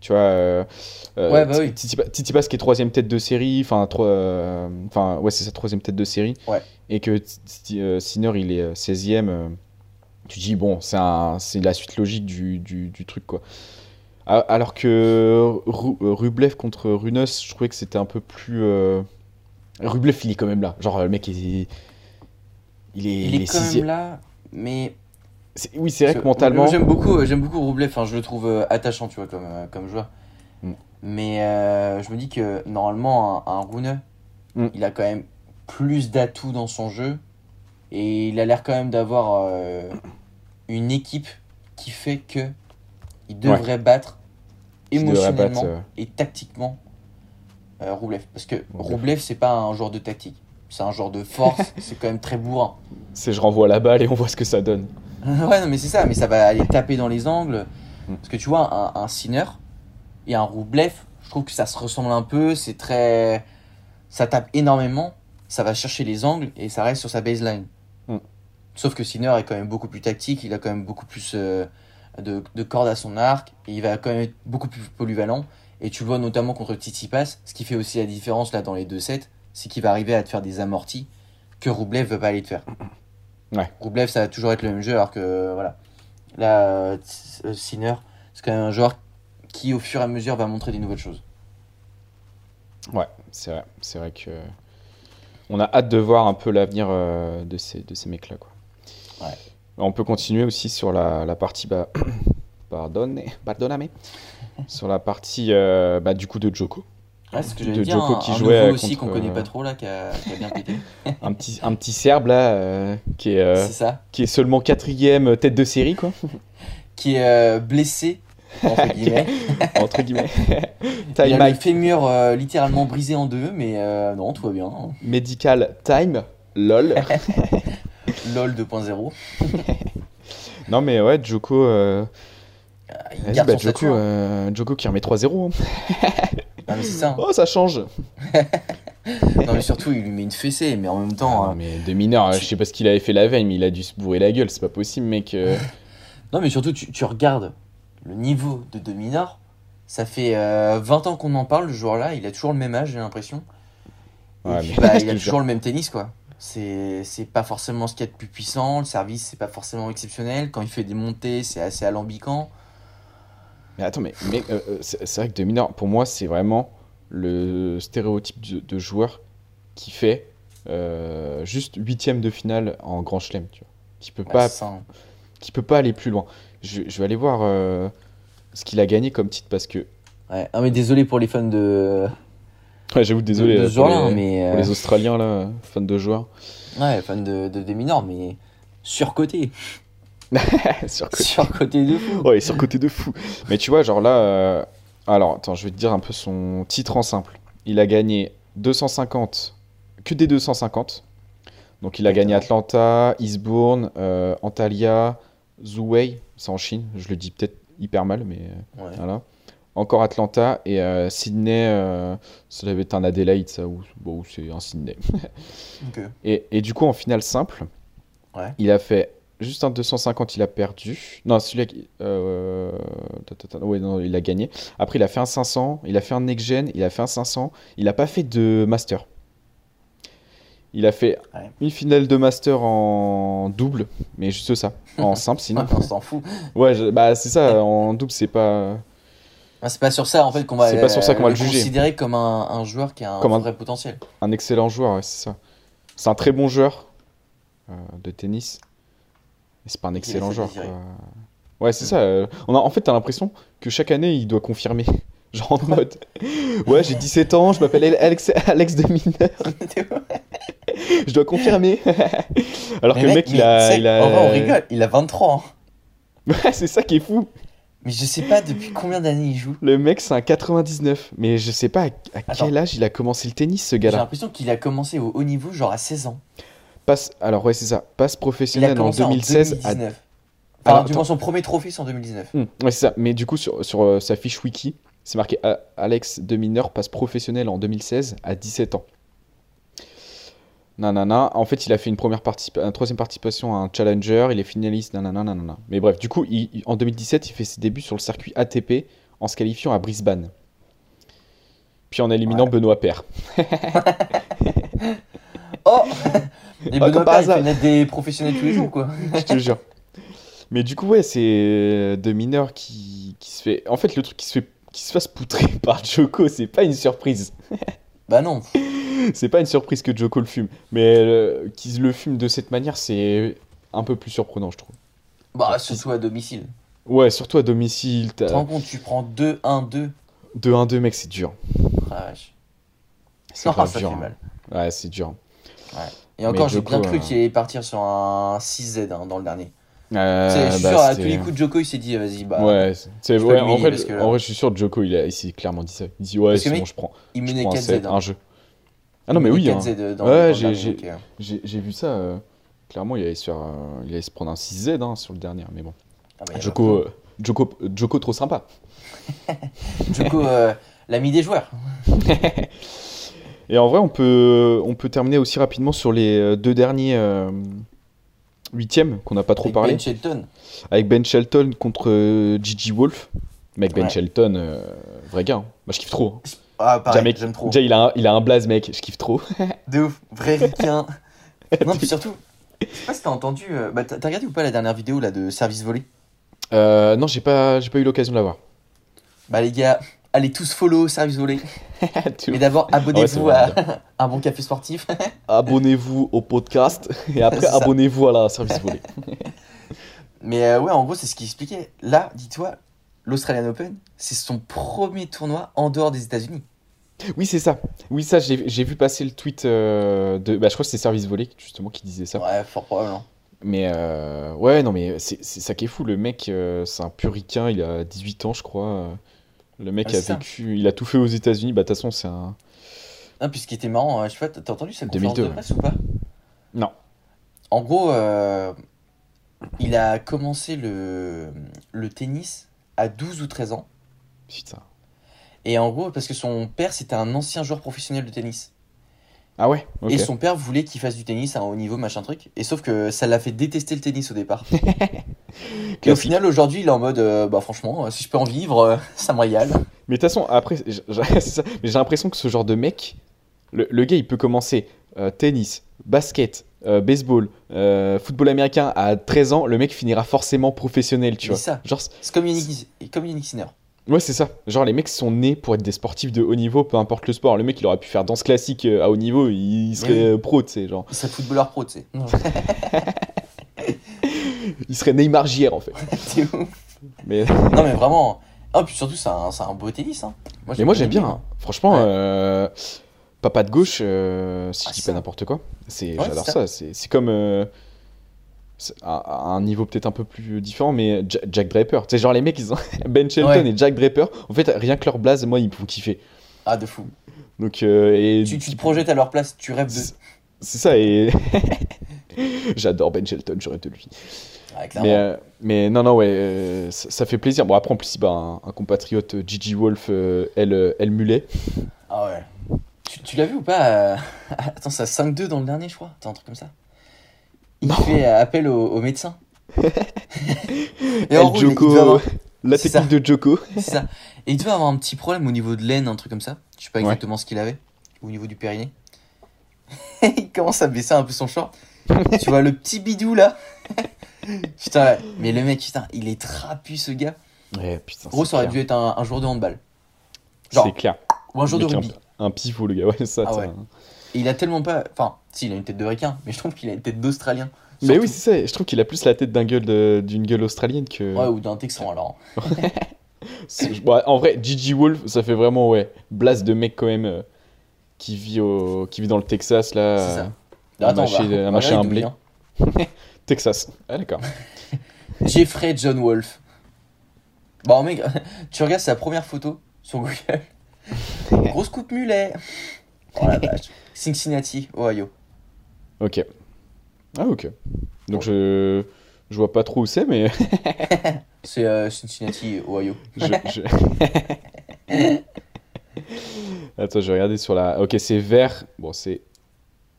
Speaker 2: Tu vois, euh, euh,
Speaker 1: Ouais, bah oui.
Speaker 2: Tsitsipas, qui est troisième tête de série, enfin, enfin, ouais, c'est sa troisième tête de série,
Speaker 1: Ouais.
Speaker 2: et que Sinner il est euh, 16e, euh, tu dis bon, c'est la suite logique du truc quoi. Alors que euh, Rublev contre Runos, je trouvais que c'était un peu plus. euh, Rublev il est quand même là, genre le mec il est, il est,
Speaker 1: Il est quand même là, mais
Speaker 2: Oui, c'est vrai que mentalement.
Speaker 1: J'aime beaucoup, euh, j'aime beaucoup Roublev, enfin, je le trouve euh, attachant, tu vois, comme, comme joueur.
Speaker 2: Mm.
Speaker 1: Mais euh, je me dis que normalement, un, un Rune,
Speaker 2: Mm.
Speaker 1: il a quand même plus d'atouts dans son jeu. Et il a l'air quand même d'avoir euh, une équipe qui fait que il devrait battre émotionnellement
Speaker 2: battre, euh,
Speaker 1: et tactiquement euh, Roublev. Parce que
Speaker 2: Roublev.
Speaker 1: Roublev, c'est pas un joueur de tactique. C'est un joueur de force, c'est quand même très bourrin.
Speaker 2: C'est je renvoie la balle et on voit ce que ça donne.
Speaker 1: ouais, non, mais c'est ça, mais ça va aller taper dans les angles.
Speaker 2: Mm.
Speaker 1: Parce que tu vois, un, un Sinner et un Roublev, je trouve que ça se ressemble un peu, c'est très. Ça tape énormément, ça va chercher les angles et ça reste sur sa baseline.
Speaker 2: Mm.
Speaker 1: Sauf que Sinner est quand même beaucoup plus tactique, il a quand même beaucoup plus euh, de, de cordes à son arc, et il va quand même être beaucoup plus polyvalent. Et tu le vois notamment contre Tsitsipas, ce qui fait aussi la différence là dans les deux sets, c'est qu'il va arriver à te faire des amortis que Roublev veut pas aller te faire.
Speaker 2: Ouais.
Speaker 1: Roublev, ça va toujours être le même jeu, alors que voilà. Là, euh, Sinner, c'est quand même un joueur qui, au fur et à mesure, va montrer des nouvelles choses.
Speaker 2: Ouais, c'est vrai. C'est vrai que. On a hâte de voir un peu l'avenir euh, de ces, de ces mecs-là. Quoi.
Speaker 1: Ouais.
Speaker 2: On peut continuer aussi sur la, la partie. Bah, pardonne, pardonname. sur la partie euh, bah, du coup de Joko.
Speaker 1: Ce que
Speaker 2: De
Speaker 1: dire.
Speaker 2: Djoko
Speaker 1: un,
Speaker 2: qui
Speaker 1: un
Speaker 2: jouait
Speaker 1: nouveau aussi qu'on connaît
Speaker 2: euh,
Speaker 1: pas trop là, qui a, qui a bien pété.
Speaker 2: Un petit, un petit Serbe là euh, qui, est, euh,
Speaker 1: ça.
Speaker 2: qui est seulement quatrième tête de série, quoi.
Speaker 1: Qui est euh, blessé, entre guillemets.
Speaker 2: Entre guillemets.
Speaker 1: Il
Speaker 2: time
Speaker 1: a le fémur euh, littéralement brisé en deux, mais euh, non, tout va bien.
Speaker 2: medical time. LOL.
Speaker 1: LOL 2.0.
Speaker 2: non mais ouais, Joko. euh,
Speaker 1: Ah, Il garde
Speaker 2: bah,
Speaker 1: son
Speaker 2: Joko,
Speaker 1: statut. hein.
Speaker 2: euh, Joko qui remet 3-0. hein.
Speaker 1: Ah, mais c'est ça. hein.
Speaker 2: Oh, ça change.
Speaker 1: Non, mais surtout, il lui met une fessée, mais en même temps.
Speaker 2: Ah, mais de mineur,
Speaker 1: tu-
Speaker 2: je sais pas ce qu'il avait fait la veille, mais il a dû se bourrer la gueule, c'est pas possible, mec. euh.
Speaker 1: Non, mais surtout, tu, tu regardes le niveau de Dominor. Ça fait euh, 20 ans qu'on en parle, le joueur-là. Il a toujours le même âge, j'ai l'impression.
Speaker 2: Ouais,
Speaker 1: bah, il a toujours le même tennis, quoi. C'est pas forcément ce qu'il y a de plus puissant. Le service, c'est pas forcément exceptionnel. Quand il fait des montées, c'est assez alambiquant.
Speaker 2: Mais attends, mais, mais, euh, euh, c'est vrai que de mineur, pour moi, c'est vraiment le stéréotype de, de joueur qui fait euh, juste huitième de finale en Grand Chelem, tu vois. Qui peut pas,
Speaker 1: ça, hein.
Speaker 2: qui peut pas aller plus loin. Je, je vais aller voir euh, ce qu'il a gagné comme titre parce que.
Speaker 1: Ouais. Ah, mais désolé pour les fans de,
Speaker 2: Ouais, j'avoue, désolé
Speaker 1: de, de
Speaker 2: euh,
Speaker 1: ce
Speaker 2: pour, les,
Speaker 1: mais.
Speaker 2: pour
Speaker 1: euh,
Speaker 2: les Australiens, là, fans de joueurs.
Speaker 1: Ouais, fan de, de Dominor, mais surcoté.
Speaker 2: Sur
Speaker 1: surcoté de fou.
Speaker 2: Ouais, sur côté de fou. Mais tu vois, genre là. euh, Alors, attends, je vais te dire un peu son titre en simple. Il a gagné 250, que des 250. Donc, il a gagné. Atlanta, Eastbourne, euh, Antalya, Zhuhai, c'est en Chine. Je le dis peut-être hyper mal, mais euh,
Speaker 1: Ouais.
Speaker 2: voilà. Encore Atlanta et euh, Sydney, euh, ça devait être un Adelaide, ça, ou bon, c'est un Sydney.
Speaker 1: Ok.
Speaker 2: Et, et du coup, en finale simple,
Speaker 1: Ouais.
Speaker 2: il a fait juste un 250, il a perdu. Non, celui-là, euh, ouais, non, il a gagné. Après, il a fait un 500, il a fait un next-gen, il a fait un 500. Il a pas fait de master. Il a fait
Speaker 1: Ouais.
Speaker 2: une finale de master en double, mais juste ça. En simple, sinon.
Speaker 1: on s'en fout.
Speaker 2: Ouais, je- bah c'est ça, en double, c'est pas.
Speaker 1: Ah, c'est pas sur ça en fait qu'on va,
Speaker 2: C'est pas sur ça qu'on va
Speaker 1: euh,
Speaker 2: le juger.
Speaker 1: considérer comme un, un joueur qui a un
Speaker 2: Comme un-
Speaker 1: vrai potentiel.
Speaker 2: Un excellent joueur, ouais, c'est ça. C'est un très bon joueur euh, de tennis. Mais c'est pas un excellent joueur. quoi. Ouais, c'est ça. euh, On a, en fait, t'as l'impression que chaque année, il doit confirmer. Genre en mode. Ouais, j'ai 17 ans, je m'appelle Alex, Alex de mineur, je dois confirmer. Alors
Speaker 1: Mais
Speaker 2: que le
Speaker 1: mec,
Speaker 2: il a. il a...
Speaker 1: En vrai, on rigole, il a 23 ans.
Speaker 2: Ouais, c'est ça qui est fou.
Speaker 1: Mais je sais pas depuis combien d'années il joue.
Speaker 2: Le mec, c'est un 99. Mais je sais pas à, quel âge il a commencé le tennis, ce
Speaker 1: J'ai
Speaker 2: gars-là.
Speaker 1: l'impression qu'il a commencé au haut niveau, genre à 16 ans.
Speaker 2: Passe... Alors, ouais, c'est ça. Passe
Speaker 1: Il a
Speaker 2: professionnel en
Speaker 1: commencé en
Speaker 2: 2016 à
Speaker 1: 2019. Enfin,
Speaker 2: Alors,
Speaker 1: du moins, son premier trophée, c'est en 2019.
Speaker 2: Hmm, ouais, c'est ça. Mais du coup, sur, sur euh, sa fiche wiki, c'est marqué Alex de mineur passe professionnel en 2016 à 17 ans. Nanana. En fait, il a fait une première une troisième participation à un challenger. Il est finaliste. Nanana, nanana. Mais bref, du coup, il- il- en 2017, il fait ses débuts sur le circuit ATP en se qualifiant à Brisbane. Puis en éliminant
Speaker 1: Ouais.
Speaker 2: Benoît Paire.
Speaker 1: Oh Et Benoît
Speaker 2: par
Speaker 1: Paire, il fait des professionnels tous les jours, quoi.
Speaker 2: je te jure. Mais du coup, ouais, c'est euh, de mineur qui, qui se fait. En fait, le truc qui se fait qui se fasse poutrer par Joko, c'est pas une surprise.
Speaker 1: Bah non.
Speaker 2: C'est pas une surprise que Joko le fume, mais euh, qu'ils le fume de cette manière, c'est un peu plus surprenant, je trouve.
Speaker 1: Bah, surtout à domicile.
Speaker 2: Ouais, surtout à domicile,
Speaker 1: Tu te
Speaker 2: t'as
Speaker 1: rends compte, tu prends 2-1-2.
Speaker 2: 2-1-2, mec, c'est dur.
Speaker 1: Ah.
Speaker 2: C'est grave
Speaker 1: ça
Speaker 2: dur.
Speaker 1: fait
Speaker 2: hein.
Speaker 1: mal.
Speaker 2: Ouais, c'est dur.
Speaker 1: Et encore, j'ai bien cru
Speaker 2: euh,
Speaker 1: qu'il allait partir sur un 6Z hein, dans le dernier.
Speaker 2: Euh,
Speaker 1: je suis
Speaker 2: bah,
Speaker 1: sûr, à tous les coups, Joko, il s'est dit, vas-y, bah.
Speaker 2: ouais, c'est- ouais, en,
Speaker 1: que-
Speaker 2: en vrai, je suis sûr, Joko, il, a, il s'est clairement dit ça. Il dit, ouais,
Speaker 1: mec,
Speaker 2: je prends,
Speaker 1: Il menait
Speaker 2: prends un,
Speaker 1: 4Z.
Speaker 2: set,
Speaker 1: hein.
Speaker 2: un jeu. Ah non, mais oui, hein.
Speaker 1: 4Z dans,
Speaker 2: Ouais,
Speaker 1: le
Speaker 2: j'ai- vu ça. euh, clairement, il allait, se faire, euh, il allait se prendre un 6Z hein, sur le dernier, mais bon.
Speaker 1: ah
Speaker 2: Joko, euh, Joko, Joko trop sympa.
Speaker 1: Joko, l'ami des joueurs.
Speaker 2: Et en vrai, on peut, on peut terminer aussi rapidement sur les deux derniers huitièmes qu'on n'a pas trop
Speaker 1: Avec
Speaker 2: parlé.
Speaker 1: Ben Shelton.
Speaker 2: Avec Ben Shelton contre Gigi Wolf. Mec, Ben
Speaker 1: Ouais.
Speaker 2: Shelton, vrai gars. hein. Moi, je kiffe trop. hein.
Speaker 1: Ah,
Speaker 2: Déjà,
Speaker 1: pareil,
Speaker 2: mec,
Speaker 1: j'aime trop.
Speaker 2: déjà, il, a un, il a un blaze, mec. Je kiffe trop.
Speaker 1: De ouf, vrai ricain. non, puis surtout, je sais pas si t'as entendu. euh, Bah, t'as regardé ou pas la dernière vidéo là de service volé?
Speaker 2: Euh, non, j'ai pas, j'ai pas eu l'occasion de la voir.
Speaker 1: Bah, les gars, allez tous follow service volé. Mais d'abord,
Speaker 2: Ah ouais,
Speaker 1: abonnez-vous à un bon café sportif.
Speaker 2: Abonnez-vous au podcast et après abonnez-vous à la service volé.
Speaker 1: Mais euh, ouais, en gros, c'est ce qu'il expliquait. Là, dis-toi, l'Australian Open, c'est son premier tournoi en dehors des États-Unis.
Speaker 2: Oui, c'est ça. Oui, ça, j'ai vu passer le tweet euh, de. Bah, je crois que c'est Service Volé justement qui disait ça.
Speaker 1: Ouais, fort probablement.
Speaker 2: Mais euh, ouais, non, mais c'est ça qui est fou. Le mec, euh, c'est un puricain, il a 18 ans, je crois. Le mec
Speaker 1: Ah,
Speaker 2: a
Speaker 1: ça.
Speaker 2: vécu, il a tout fait aux États-Unis. Bah, de toute façon, c'est un.
Speaker 1: Non, puis ce qui était marrant, euh, je sais pas, t'as entendu cette conférence
Speaker 2: 2002,
Speaker 1: de presse ou pas?
Speaker 2: Non.
Speaker 1: En gros, il a commencé le, le tennis à 12 ou 13 ans.
Speaker 2: Putain.
Speaker 1: Et en gros, parce que son père, c'était un ancien joueur professionnel de tennis.
Speaker 2: Ah ouais.
Speaker 1: Et son père voulait qu'il fasse du tennis à un haut niveau, machin truc. Et sauf que ça l'a fait détester le tennis au départ. et au final, aujourd'hui, il est en mode, euh, bah franchement, euh, si je peux en vivre, euh, ça me régale.
Speaker 2: Mais de toute façon, après, c'est ça. J'ai l'impression que ce genre de mec, le, le gars, il peut commencer euh, tennis, basket, baseball, football américain à 13 ans. Le mec finira forcément professionnel, tu vois.
Speaker 1: ça.
Speaker 2: Genre, c-
Speaker 1: C'est comme Yannick, comme Yannick Sinner.
Speaker 2: Ouais, c'est ça. Genre, les mecs sont nés pour être des sportifs de haut niveau, peu importe le sport. Le mec, il aurait pu faire danse classique euh, à haut niveau, il, serait
Speaker 1: Oui.
Speaker 2: euh, pro, tu sais, genre.
Speaker 1: Il serait footballeur pro, tu sais.
Speaker 2: Il serait Neymar JR, en fait.
Speaker 1: C'est ouf.
Speaker 2: Mais,
Speaker 1: Non, mais vraiment. Ah, puis surtout, c'est un, beau tennis. Hein.
Speaker 2: mais moi, j'aime bien.
Speaker 1: hein.
Speaker 2: hein. Franchement,
Speaker 1: Ouais.
Speaker 2: euh, papa de gauche, euh, si
Speaker 1: Ah,
Speaker 2: je dis
Speaker 1: ça.
Speaker 2: pas n'importe quoi, c'est,
Speaker 1: Ouais,
Speaker 2: j'adore ça. C'est, comme. euh, à, un niveau peut-être un peu plus différent, mais Ja- Jack Draper. Tu sais, genre les mecs, ils ont Ben Shelton
Speaker 1: Ouais.
Speaker 2: et Jack Draper. En fait, rien que leur blaze, moi, ils me font kiffer.
Speaker 1: Ah, de fou.
Speaker 2: Donc, euh, et
Speaker 1: Tu, tu te projettes à leur place, tu rêves de.
Speaker 2: c'est c'est ça, et. J'adore Ben Shelton, j'aurais de lui.
Speaker 1: Ah.
Speaker 2: Mais, euh, mais non, non, ouais, euh, ça, ça fait plaisir. Bon, après, en plus, bah, un, un compatriote, Gigi Wolf, elle, elle Mulet.
Speaker 1: Ah ouais. Tu, tu l'as vu ou pas Attends, c'est à 5-2 dans le dernier, je crois. T'as un truc comme ça. Il
Speaker 2: Non.
Speaker 1: fait appel au, au médecin. Et
Speaker 2: El
Speaker 1: en il
Speaker 2: Joko,
Speaker 1: avoir-
Speaker 2: la technique de Joko.
Speaker 1: c'est ça. Et il devait avoir un petit problème au niveau de l'aine, un truc comme ça. Je sais pas
Speaker 2: Ouais.
Speaker 1: exactement ce qu'il avait. Au niveau du périnée. il commence à baisser un peu son short. tu vois le petit bidou là? Putain, ouais. mais le mec, putain, il est trapu ce gars.
Speaker 2: Ouais, putain.
Speaker 1: Gros, ça aurait
Speaker 2: clair.
Speaker 1: dû être un, un joueur de handball.
Speaker 2: C'est clair.
Speaker 1: ou un joueur de rugby.
Speaker 2: Un, un pivot, le gars. Ouais, ça.
Speaker 1: Ah ouais. Et il a tellement pas. Enfin, si, il a une tête de requin, mais je trouve qu'il a une tête d'Australien.
Speaker 2: Mais oui, c'est ça. Je trouve qu'il a plus la tête d'un gueule de- d'une gueule australienne que.
Speaker 1: Ouais, ou d'un Texan alors.
Speaker 2: Ouais, en vrai, Gigi Wolf, ça fait vraiment ouais, blast de mec quand même euh, qui vit au, qui vit dans le Texas là.
Speaker 1: C'est ça. Attends,
Speaker 2: mâcher-
Speaker 1: va- on va
Speaker 2: mâcher
Speaker 1: regarder
Speaker 2: un blé.
Speaker 1: vient.
Speaker 2: Texas. Ah d'accord.
Speaker 1: Jeffrey John Wolf. Bon, mec, tu regardes sa première photo sur Google. Grosse coupe mulet. Oh la vache. Cincinnati, Ohio.
Speaker 2: Ok. Ah ok. Donc je je vois pas trop où c'est mais
Speaker 1: C'est euh, Cincinnati, Ohio.
Speaker 2: je, je- Attends, je vais regarder sur la. Ok, c'est vers. Bon, c'est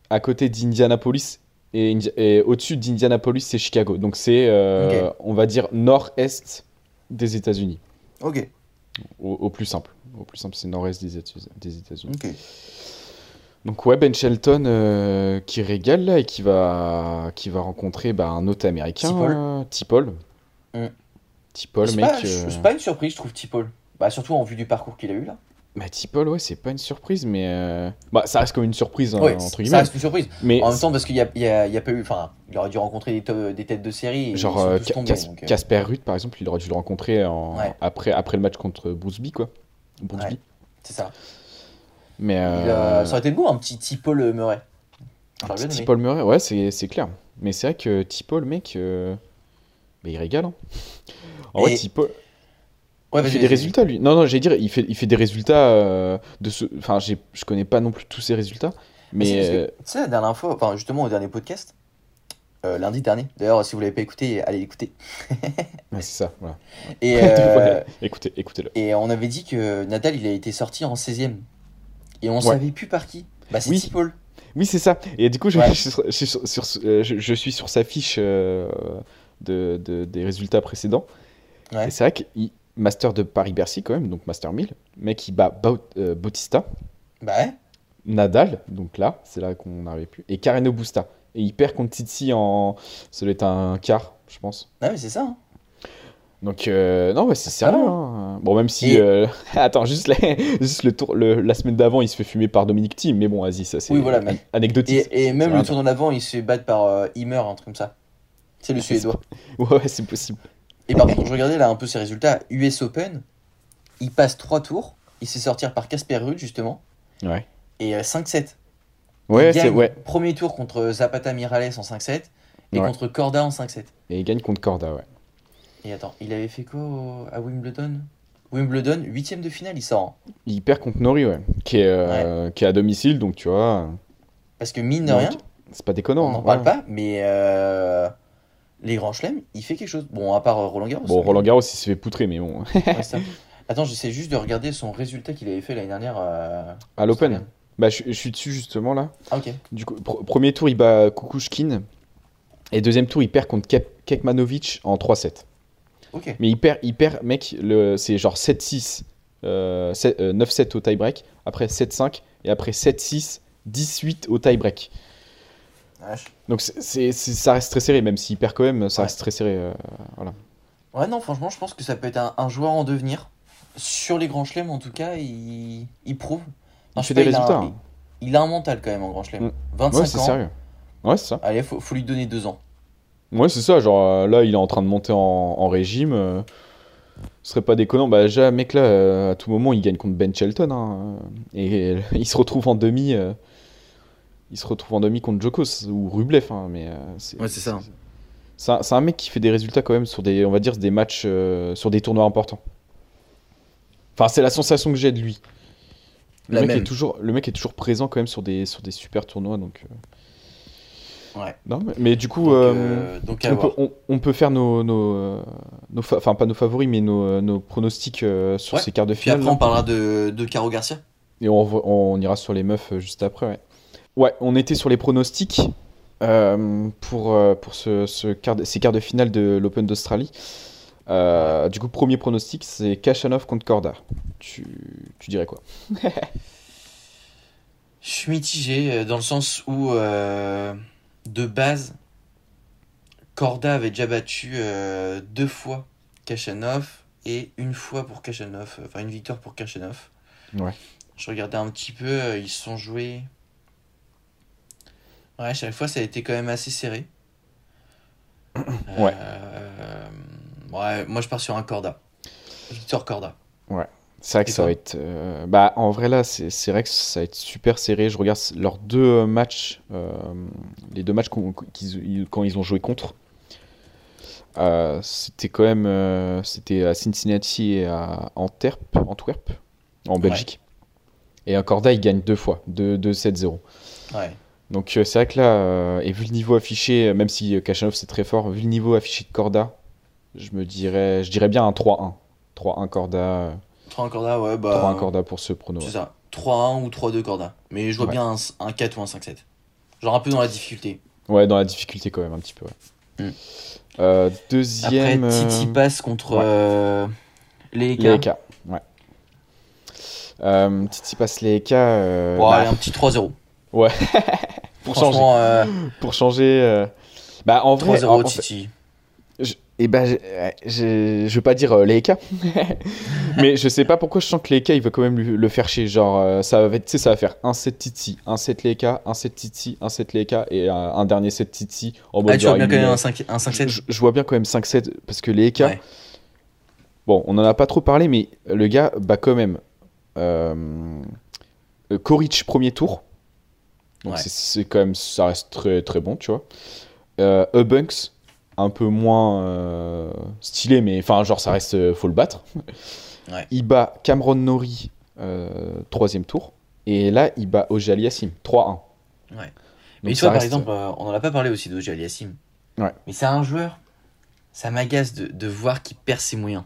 Speaker 2: à côté d'Indianapolis et, Indi- et au-dessus d'Indianapolis, c'est Chicago. Donc c'est, euh, on va dire, nord-est des États-Unis.
Speaker 1: Ok,
Speaker 2: Au, au plus simple. Au plus simple, c'est nord-est des, États- des États-Unis.
Speaker 1: ok.
Speaker 2: Donc ouais, Ben Shelton euh, qui régale là et qui va, qui va rencontrer bah, un autre américain.
Speaker 1: T-Paul.
Speaker 2: euh, T-Paul. Mec.
Speaker 1: pas,
Speaker 2: euh,
Speaker 1: c'est pas une surprise, je trouve, T-Paul. Bah, surtout en vue du parcours qu'il a eu là.
Speaker 2: Bah, T-Paul, ouais, c'est pas une surprise, mais. euh, Bah, ça reste comme une surprise, hein,
Speaker 1: Ouais,
Speaker 2: entre
Speaker 1: ça
Speaker 2: guillemets.
Speaker 1: reste une surprise.
Speaker 2: Mais
Speaker 1: En même temps, parce qu'il y a, y a- y a pas eu. Enfin, il aurait dû rencontrer des, to- des têtes de série. Et
Speaker 2: Genre euh,
Speaker 1: tombés,
Speaker 2: Cas-
Speaker 1: donc, euh,
Speaker 2: Casper Ruud, par exemple, il aurait dû le rencontrer en...
Speaker 1: Ouais.
Speaker 2: après, après le match contre Bruceby, quoi. Bruceby.
Speaker 1: Ouais. C'est ça.
Speaker 2: Mais euh,
Speaker 1: a- Ça aurait été beau, un petit T-Paul Murray.
Speaker 2: un petit
Speaker 1: aimé.
Speaker 2: Paul Murray, ouais, c'est c'est clair. Mais c'est vrai que T-Paul, mec, euh, bah, il régale. hein. En vrai,
Speaker 1: Et-
Speaker 2: T-Paul,
Speaker 1: Ouais,
Speaker 2: il fait des résultats, lui. Non, non, j'allais dire, il fait, il fait des résultats euh, de ce. Enfin, je connais pas non plus tous ses résultats,
Speaker 1: Mais
Speaker 2: euh,
Speaker 1: tu sais, la dernière fois, enfin, justement, au dernier podcast, euh, lundi dernier, d'ailleurs, si vous l'avez pas écouté, allez l'écouter.
Speaker 2: ouais, c'est ça. Voilà.
Speaker 1: Et,
Speaker 2: écoutez, écoutez-le.
Speaker 1: et on avait dit que Nadal, il a été sorti en 16ème. Et on
Speaker 2: Ouais.
Speaker 1: savait plus par qui? Bah, c'est
Speaker 2: Oui.
Speaker 1: T-Paul.
Speaker 2: Oui, c'est ça. Et du coup, je,
Speaker 1: Ouais.
Speaker 2: je suis sur, je suis sur- sur- je- je suis sur sa fiche euh, de, de- des résultats précédents.
Speaker 1: Ouais.
Speaker 2: Et c'est vrai que il- Master de Paris-Bercy, quand même, donc Master 1000. Mec, il bat euh, Bautista,
Speaker 1: Bah ouais.
Speaker 2: Nadal, donc là, c'est là qu'on n'arrivait plus, et Carreno Busta. Et il perd contre Titi en. Ça doit être un quart, je pense.
Speaker 1: Ah, mais c'est ça. hein.
Speaker 2: Donc, euh, non, ouais, c'est
Speaker 1: Ça
Speaker 2: sérieux.
Speaker 1: va.
Speaker 2: hein. Bon, même si.
Speaker 1: Et-
Speaker 2: euh, Attends, juste, la- juste le tour, le- la semaine d'avant, il se fait fumer par Dominic Thiem, mais bon, vas-y, ça c'est
Speaker 1: Oui, voilà, mais-
Speaker 2: anecdotique.
Speaker 1: Et, et même le tournoi d'avant, il se fait battre par euh, Himmer, un truc comme ça. C'est le suédois.
Speaker 2: Ouais, ouais, c'est possible.
Speaker 1: Et par contre, je regardais là un peu ses résultats. US Open, il passe 3 tours. Il s'est sortir par Casper Ruud, justement.
Speaker 2: Ouais.
Speaker 1: Et euh, 5-7.
Speaker 2: Ouais,
Speaker 1: il
Speaker 2: c'est ouais.
Speaker 1: premier tour contre Zapata Miralles en 5-7 et
Speaker 2: Ouais.
Speaker 1: contre Corda en 5-7.
Speaker 2: Et il gagne contre Corda, ouais.
Speaker 1: Et attends, il avait fait quoi au- à Wimbledon? Wimbledon, huitième de finale, il sort. hein.
Speaker 2: Il perd contre Nori, ouais. Qui est, euh, qui est à domicile, donc tu vois,
Speaker 1: Parce que mine de
Speaker 2: Donc,
Speaker 1: rien,
Speaker 2: c'est pas déconnant.
Speaker 1: on n'en
Speaker 2: hein,
Speaker 1: parle
Speaker 2: ouais.
Speaker 1: pas, mais euh, les grands chelems, il fait quelque chose. Bon, à part euh, Roland Garros.
Speaker 2: Bon,
Speaker 1: mais-
Speaker 2: Roland Garros, il s'est fait poutrer, mais bon.
Speaker 1: Ouais, ça. Attends, j'essaie juste de regarder son résultat qu'il avait fait l'année dernière. euh,
Speaker 2: à l'Open. Bah, je, je suis dessus justement là.
Speaker 1: Ah, ok.
Speaker 2: Du coup, pr- premier tour, il bat Kukushkin. Et deuxième tour, il perd contre Kep- Kekmanovic en 3-7. Mais il perd, il perd mec, le, c'est genre 7-6, euh, sept- euh, 9-7 au tie-break. Après 7-5. Et après 7-6, 18 au tie-break. Donc c'est, ça reste très serré, même s'il perd quand même, ça
Speaker 1: Ouais.
Speaker 2: reste très serré. euh, voilà.
Speaker 1: Ouais, non, franchement, je pense que ça peut être un, un joueur en devenir. Sur les grands chelems, en tout cas, il, il prouve. Enfin,
Speaker 2: fait des
Speaker 1: a un-
Speaker 2: hein.
Speaker 1: Il, il a un mental quand même en grand chelem.
Speaker 2: Mm.
Speaker 1: 25
Speaker 2: Ouais, c'est
Speaker 1: ans.
Speaker 2: sérieux. Ouais, c'est ça.
Speaker 1: Allez, faut, faut lui donner deux ans.
Speaker 2: Ouais, c'est ça. Genre euh, là, il est en train de monter en, en régime. euh, ce serait pas déconnant. Bah, déjà, mec, là, euh, à tout moment, il gagne contre Ben Shelton. hein, et il se retrouve en demi. euh, il se retrouve en demi contre Djokos ou Rublev. hein, mais, c'est,
Speaker 1: Ouais, c'est ça.
Speaker 2: C'est un, c'est un mec qui fait des résultats quand même sur des, on va dire, des matchs, sur des tournois importants. Enfin, c'est la sensation que j'ai de lui. Le
Speaker 1: La
Speaker 2: mec,
Speaker 1: même.
Speaker 2: est toujours, le mec est toujours présent quand même sur des, sur des super tournois. Donc,
Speaker 1: Ouais.
Speaker 2: non, mais, mais du coup,
Speaker 1: Donc,
Speaker 2: euh,
Speaker 1: euh, donc
Speaker 2: on, peut,
Speaker 1: voir.
Speaker 2: on, on peut faire nos, nos, euh, nos enfin pas nos favoris, mais nos, nos pronostics euh, sur
Speaker 1: Ouais.
Speaker 2: ces quarts de
Speaker 1: Puis
Speaker 2: finale.
Speaker 1: après, on parlera de, de Caro Garcia.
Speaker 2: Et on, ira sur les meufs juste après. Ouais, ouais on était sur les pronostics euh, pour, pour ce, ce quart de- ces quarts de finale de l'Open d'Australie. Euh, du coup, premier pronostic, c'est Kachanov contre Korda. Tu, tu dirais quoi?
Speaker 1: Je suis mitigé dans le sens où, euh, de base, Korda avait déjà battu euh, deux fois Kachanov et une fois pour Kachanov, enfin une victoire pour Kachanov.
Speaker 2: Ouais.
Speaker 1: Je regardais un petit peu, euh, ils se sont joués. Ouais, chaque fois, ça a été quand même assez serré.
Speaker 2: Ouais.
Speaker 1: Euh, ouais, moi je pars sur un Corda. Victor Corda.
Speaker 2: C'est vrai que ça va être. euh, Bah, en vrai, là, c'est c'est vrai que ça va être super serré. Je regarde leurs deux euh, matchs, euh, les deux matchs quand ils ont joué contre. Euh, c'était quand même. c'était à Cincinnati et à Antwerp, Antwerp en Belgique. Et à Corda, ils gagnent deux fois, 2-7-0.
Speaker 1: Ouais.
Speaker 2: Donc, c'est vrai que là, et vu le niveau affiché, même si Kachanov c'est très fort, vu le niveau affiché de Corda, je me dirais, je dirais bien un 3-1. 3-1 Corda. Euh,
Speaker 1: 3 Corda, ouais, bah.
Speaker 2: 3-1 Corda pour ce prono.
Speaker 1: C'est ça. 3-1 ou 3-2 Corda. Mais je vois
Speaker 2: Ouais.
Speaker 1: bien un, un 4 ou un 5-7. Genre un peu dans la difficulté.
Speaker 2: Ouais, dans la difficulté quand même, un petit peu. Ouais.
Speaker 1: Hmm.
Speaker 2: Euh,
Speaker 1: Après,
Speaker 2: deuxième.
Speaker 1: Titi
Speaker 2: euh,
Speaker 1: passe contre
Speaker 2: ouais.
Speaker 1: euh, les EK.
Speaker 2: Ouais. Euh, Titi passe les EK. euh,
Speaker 1: Bon,
Speaker 2: bah,
Speaker 1: allez, un petit 3-0.
Speaker 2: pour changer.
Speaker 1: Franchement, euh,
Speaker 2: Pour changer. euh, Bah, en vrai.
Speaker 1: 3-0
Speaker 2: en- en fait,
Speaker 1: Titi.
Speaker 2: Et ben, je veux pas dire euh, les EK. mais je sais pas pourquoi je sens que les EK, il veut quand même le, faire chier. Genre, euh, ça va, être- tu sais, ça va faire un set Titi, un set EK, un set Titi, un set EK et un, un dernier set Titi. En
Speaker 1: Ah, tu vois bien quand même un 5 un 5-7
Speaker 2: je, je vois bien quand même 5-7 parce que les EK,
Speaker 1: Ouais.
Speaker 2: bon, on en a pas trop parlé, mais le gars bat quand même euh, euh, Koric premier tour. Donc
Speaker 1: Ouais.
Speaker 2: c'est- quand même, ça reste très, très bon, tu vois. Euh, Eubanks, un peu moins euh, stylé, mais enfin, genre, ça reste, euh, faut le battre.
Speaker 1: Ouais.
Speaker 2: Il bat Cameron Nori euh, troisième tour. Et là, il bat Ojali Yassim 3-1.
Speaker 1: Ouais.
Speaker 2: Donc
Speaker 1: Mais tu vois, par
Speaker 2: reste-
Speaker 1: exemple, euh, on en a pas parlé aussi d'Oji Aliassim.
Speaker 2: Ouais.
Speaker 1: Mais c'est un joueur, ça m'agace de, de voir qu'il perd ses moyens.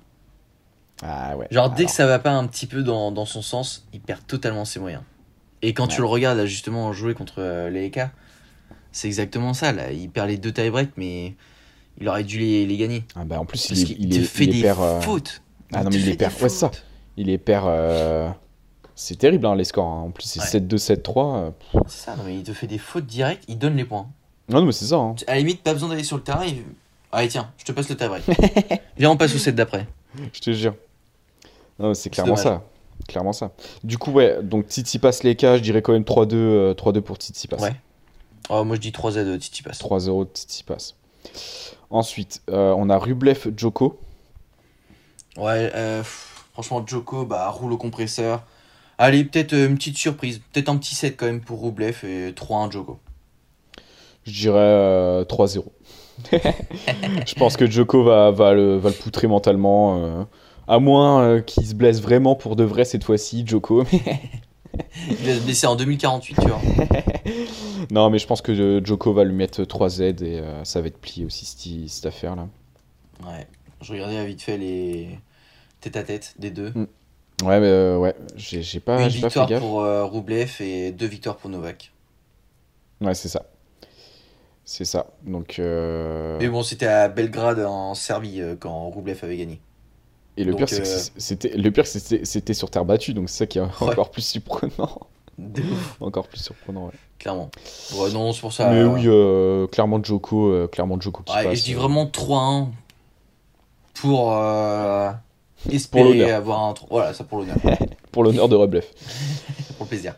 Speaker 2: Ah ouais.
Speaker 1: Genre, dès
Speaker 2: Alors,
Speaker 1: que ça va pas un petit peu dans, dans son sens, il perd totalement ses moyens. Et quand tu le regardes, là, justement, jouer contre les EK, c'est exactement ça. Là. Il perd les deux tie-breaks, mais il aurait dû les, les gagner.
Speaker 2: ah bah, en plus,
Speaker 1: Parce
Speaker 2: il,
Speaker 1: qu'il
Speaker 2: il,
Speaker 1: te
Speaker 2: est,
Speaker 1: fait
Speaker 2: il
Speaker 1: des
Speaker 2: perd, euh,
Speaker 1: fautes.
Speaker 2: Ah non, mais il est perd- ouais, c'est ça. Il est perd. euh, C'est terrible hein, les scores. hein. En plus, c'est
Speaker 1: Ouais.
Speaker 2: 7-2, 7-3. euh.
Speaker 1: C'est ça, non, mais il te fait des fautes directes, il donne les points.
Speaker 2: Non, non, mais c'est ça. hein.
Speaker 1: À la limite, pas besoin d'aller sur le terrain. Il... Allez, tiens, je te passe le tie-break. Viens, on passe au set d'après.
Speaker 2: Je te jure. Non, c'est clairement
Speaker 1: dommage.
Speaker 2: ça. Clairement ça. Du coup, ouais, donc Titi passe les cas, je dirais quand même 3-2 euh, 3-2 pour Titi passe.
Speaker 1: Ouais. Oh, moi, je dis 3Z de Titi passe.
Speaker 2: 3-0 Titi passe. Ensuite, euh, on a Rublev Joko.
Speaker 1: Ouais, euh, franchement, Joko, bah, roule au compresseur. Allez, peut-être euh, une petite surprise. Peut-être un petit set quand même pour Roublev et 3-1 Joko.
Speaker 2: Je dirais euh, 3-0. je pense que Joko va, va, le, va le poutrer mentalement. à moins qu'il se blesse vraiment pour de vrai cette fois-ci, Joko.
Speaker 1: Il va se blesser en 2048, tu vois.
Speaker 2: non, mais je pense que euh, Joko va lui mettre 3Z et euh, ça va être plié aussi cette, cette affaire-là.
Speaker 1: Ouais. Je regardais vite fait les tête à tête des deux.
Speaker 2: Ouais, mais euh, ouais, j'ai pas,
Speaker 1: Une
Speaker 2: j'ai pas fait
Speaker 1: victoire pour euh, Roublev et deux victoires pour Novak.
Speaker 2: Ouais, c'est ça. C'est ça. Donc, euh,
Speaker 1: Mais bon, c'était à Belgrade en Serbie euh, quand Roublev avait gagné.
Speaker 2: Et le
Speaker 1: donc,
Speaker 2: pire, c'est que c'est- c'était, le pire, c'était, c'était sur terre battue, donc c'est ça qui est
Speaker 1: Ouais.
Speaker 2: encore plus surprenant. Encore plus surprenant. Ouais.
Speaker 1: clairement. Ouais, non, c'est pour ça.
Speaker 2: mais
Speaker 1: euh,
Speaker 2: oui, euh, clairement Joko, euh, clairement Joko qui
Speaker 1: ouais,
Speaker 2: passe.
Speaker 1: je dis vraiment 3-1 pour espérer avoir un. Voilà, ça pour l'honneur.
Speaker 2: pour l'honneur de Rublev.
Speaker 1: pour le plaisir.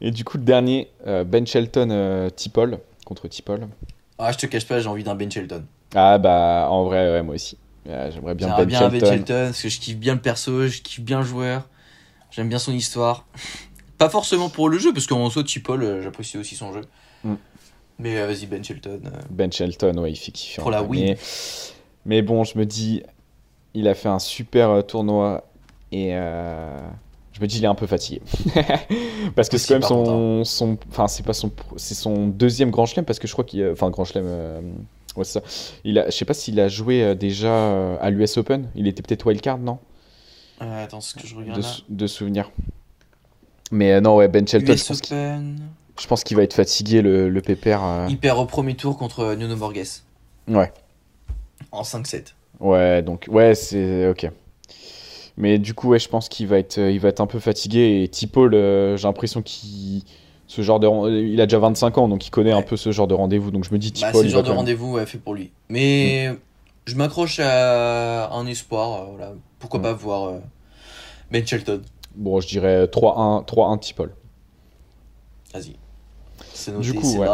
Speaker 2: Et du coup, le dernier, Ben Shelton Tipol contre Tipol.
Speaker 1: Ah, je te cache pas, j'ai envie d'un Ben Shelton.
Speaker 2: Ah bah en vrai, ouais, moi aussi. J'aimerais bien Ben
Speaker 1: bien Ben
Speaker 2: Shelton.
Speaker 1: Shelton parce que je kiffe bien le perso, je kiffe bien le joueur, j'aime bien son histoire. Pas forcément pour le jeu, parce qu'en soi, Tipol, euh, j'apprécie aussi son jeu.
Speaker 2: Mm.
Speaker 1: Mais euh, vas-y, Ben Shelton. euh,
Speaker 2: Ben Shelton, ouais, il fait kiffer.
Speaker 1: Pour la win.
Speaker 2: Mais, bon, je me dis, il a fait un super tournoi et euh, je me dis, il est un peu fatigué. parce que c'est quand même
Speaker 1: par
Speaker 2: son, son, enfin, c'est pas son, c'est son deuxième grand chelem parce que je crois qu'il, a- enfin, grand chelem, ouais, ça. Il a, je sais pas s'il a joué euh, déjà euh, à l'US Open. Il était peut-être wildcard, non?
Speaker 1: Euh, attends, ce que je regarde
Speaker 2: de,
Speaker 1: là.
Speaker 2: de souvenir. Mais euh, non, ouais, Ben Shelton, je pense qu'il
Speaker 1: Open.
Speaker 2: je pense qu'il va être fatigué, le, le pépère. euh,
Speaker 1: Il perd au premier tour contre Nuno Borges
Speaker 2: Ouais.
Speaker 1: en 5-7.
Speaker 2: Ouais, donc ouais, c'est ok. Mais du coup, ouais, je pense qu'il va être, il va être un peu fatigué. Et Tipol, j'ai l'impression qu'il, ce genre de, ren- il a déjà 25 ans, donc il connaît un peu ce genre de rendez-vous. Donc je me dis
Speaker 1: Bah, c'est le
Speaker 2: il
Speaker 1: genre de rendez-vous ouais, fait pour lui. Mais je m'accroche à un espoir. euh, voilà. Pourquoi
Speaker 2: Mm.
Speaker 1: pas voir, euh, Ben Shelton.
Speaker 2: Bon, je dirais 3-1, 3-1 Tipol.
Speaker 1: Vas-y. Noté,
Speaker 2: Du coup, ouais.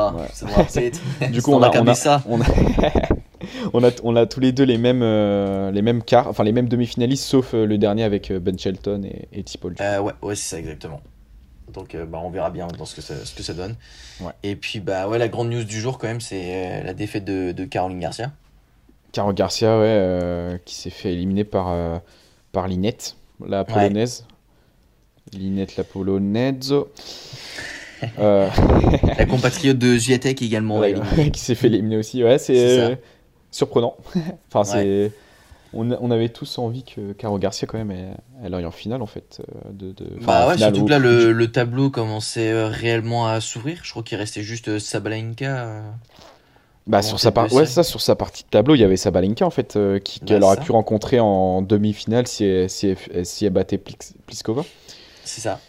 Speaker 2: Du coup, on a, on, a, on, a, on, a, on a tous les deux les mêmes, euh, les mêmes quarts, enfin les mêmes demi-finalistes, sauf euh, le dernier avec euh, Ben Shelton et, et Tipol.
Speaker 1: Euh, ouais, ouais, c'est ça exactement. Donc euh, bah, on verra bien dans ce que ça, ce que ça donne.
Speaker 2: Ouais.
Speaker 1: Et puis bah ouais, la grande news du jour quand même, c'est euh, la défaite de, de Caroline Garcia.
Speaker 2: Caro Garcia, ouais, euh, qui s'est fait éliminer par, par Linette, la polonaise. Linette, la polonaise.
Speaker 1: La compatriote de Zviatek également.
Speaker 2: ouais, qui s'est fait éliminer aussi. Ouais, c'est surprenant. enfin, c'est. On, on avait tous envie que Caro Garcia, quand même, elle, aille en finale, en fait. euh, De,
Speaker 1: Bah ouais,
Speaker 2: finale
Speaker 1: surtout
Speaker 2: ou-
Speaker 1: que là le, le tableau commençait euh, réellement à s'ouvrir. Je crois qu'il restait juste euh, Sabalenka.
Speaker 2: Bah, sur sa, par... ouais, ça, sur sa partie de tableau, il y avait Sabalenka, en fait, euh, qui,
Speaker 1: Bah,
Speaker 2: qu'elle aurait
Speaker 1: ça.
Speaker 2: pu rencontrer en demi-finale si elle, si elle, si elle battait Plis- Pliskova.
Speaker 1: C'est ça.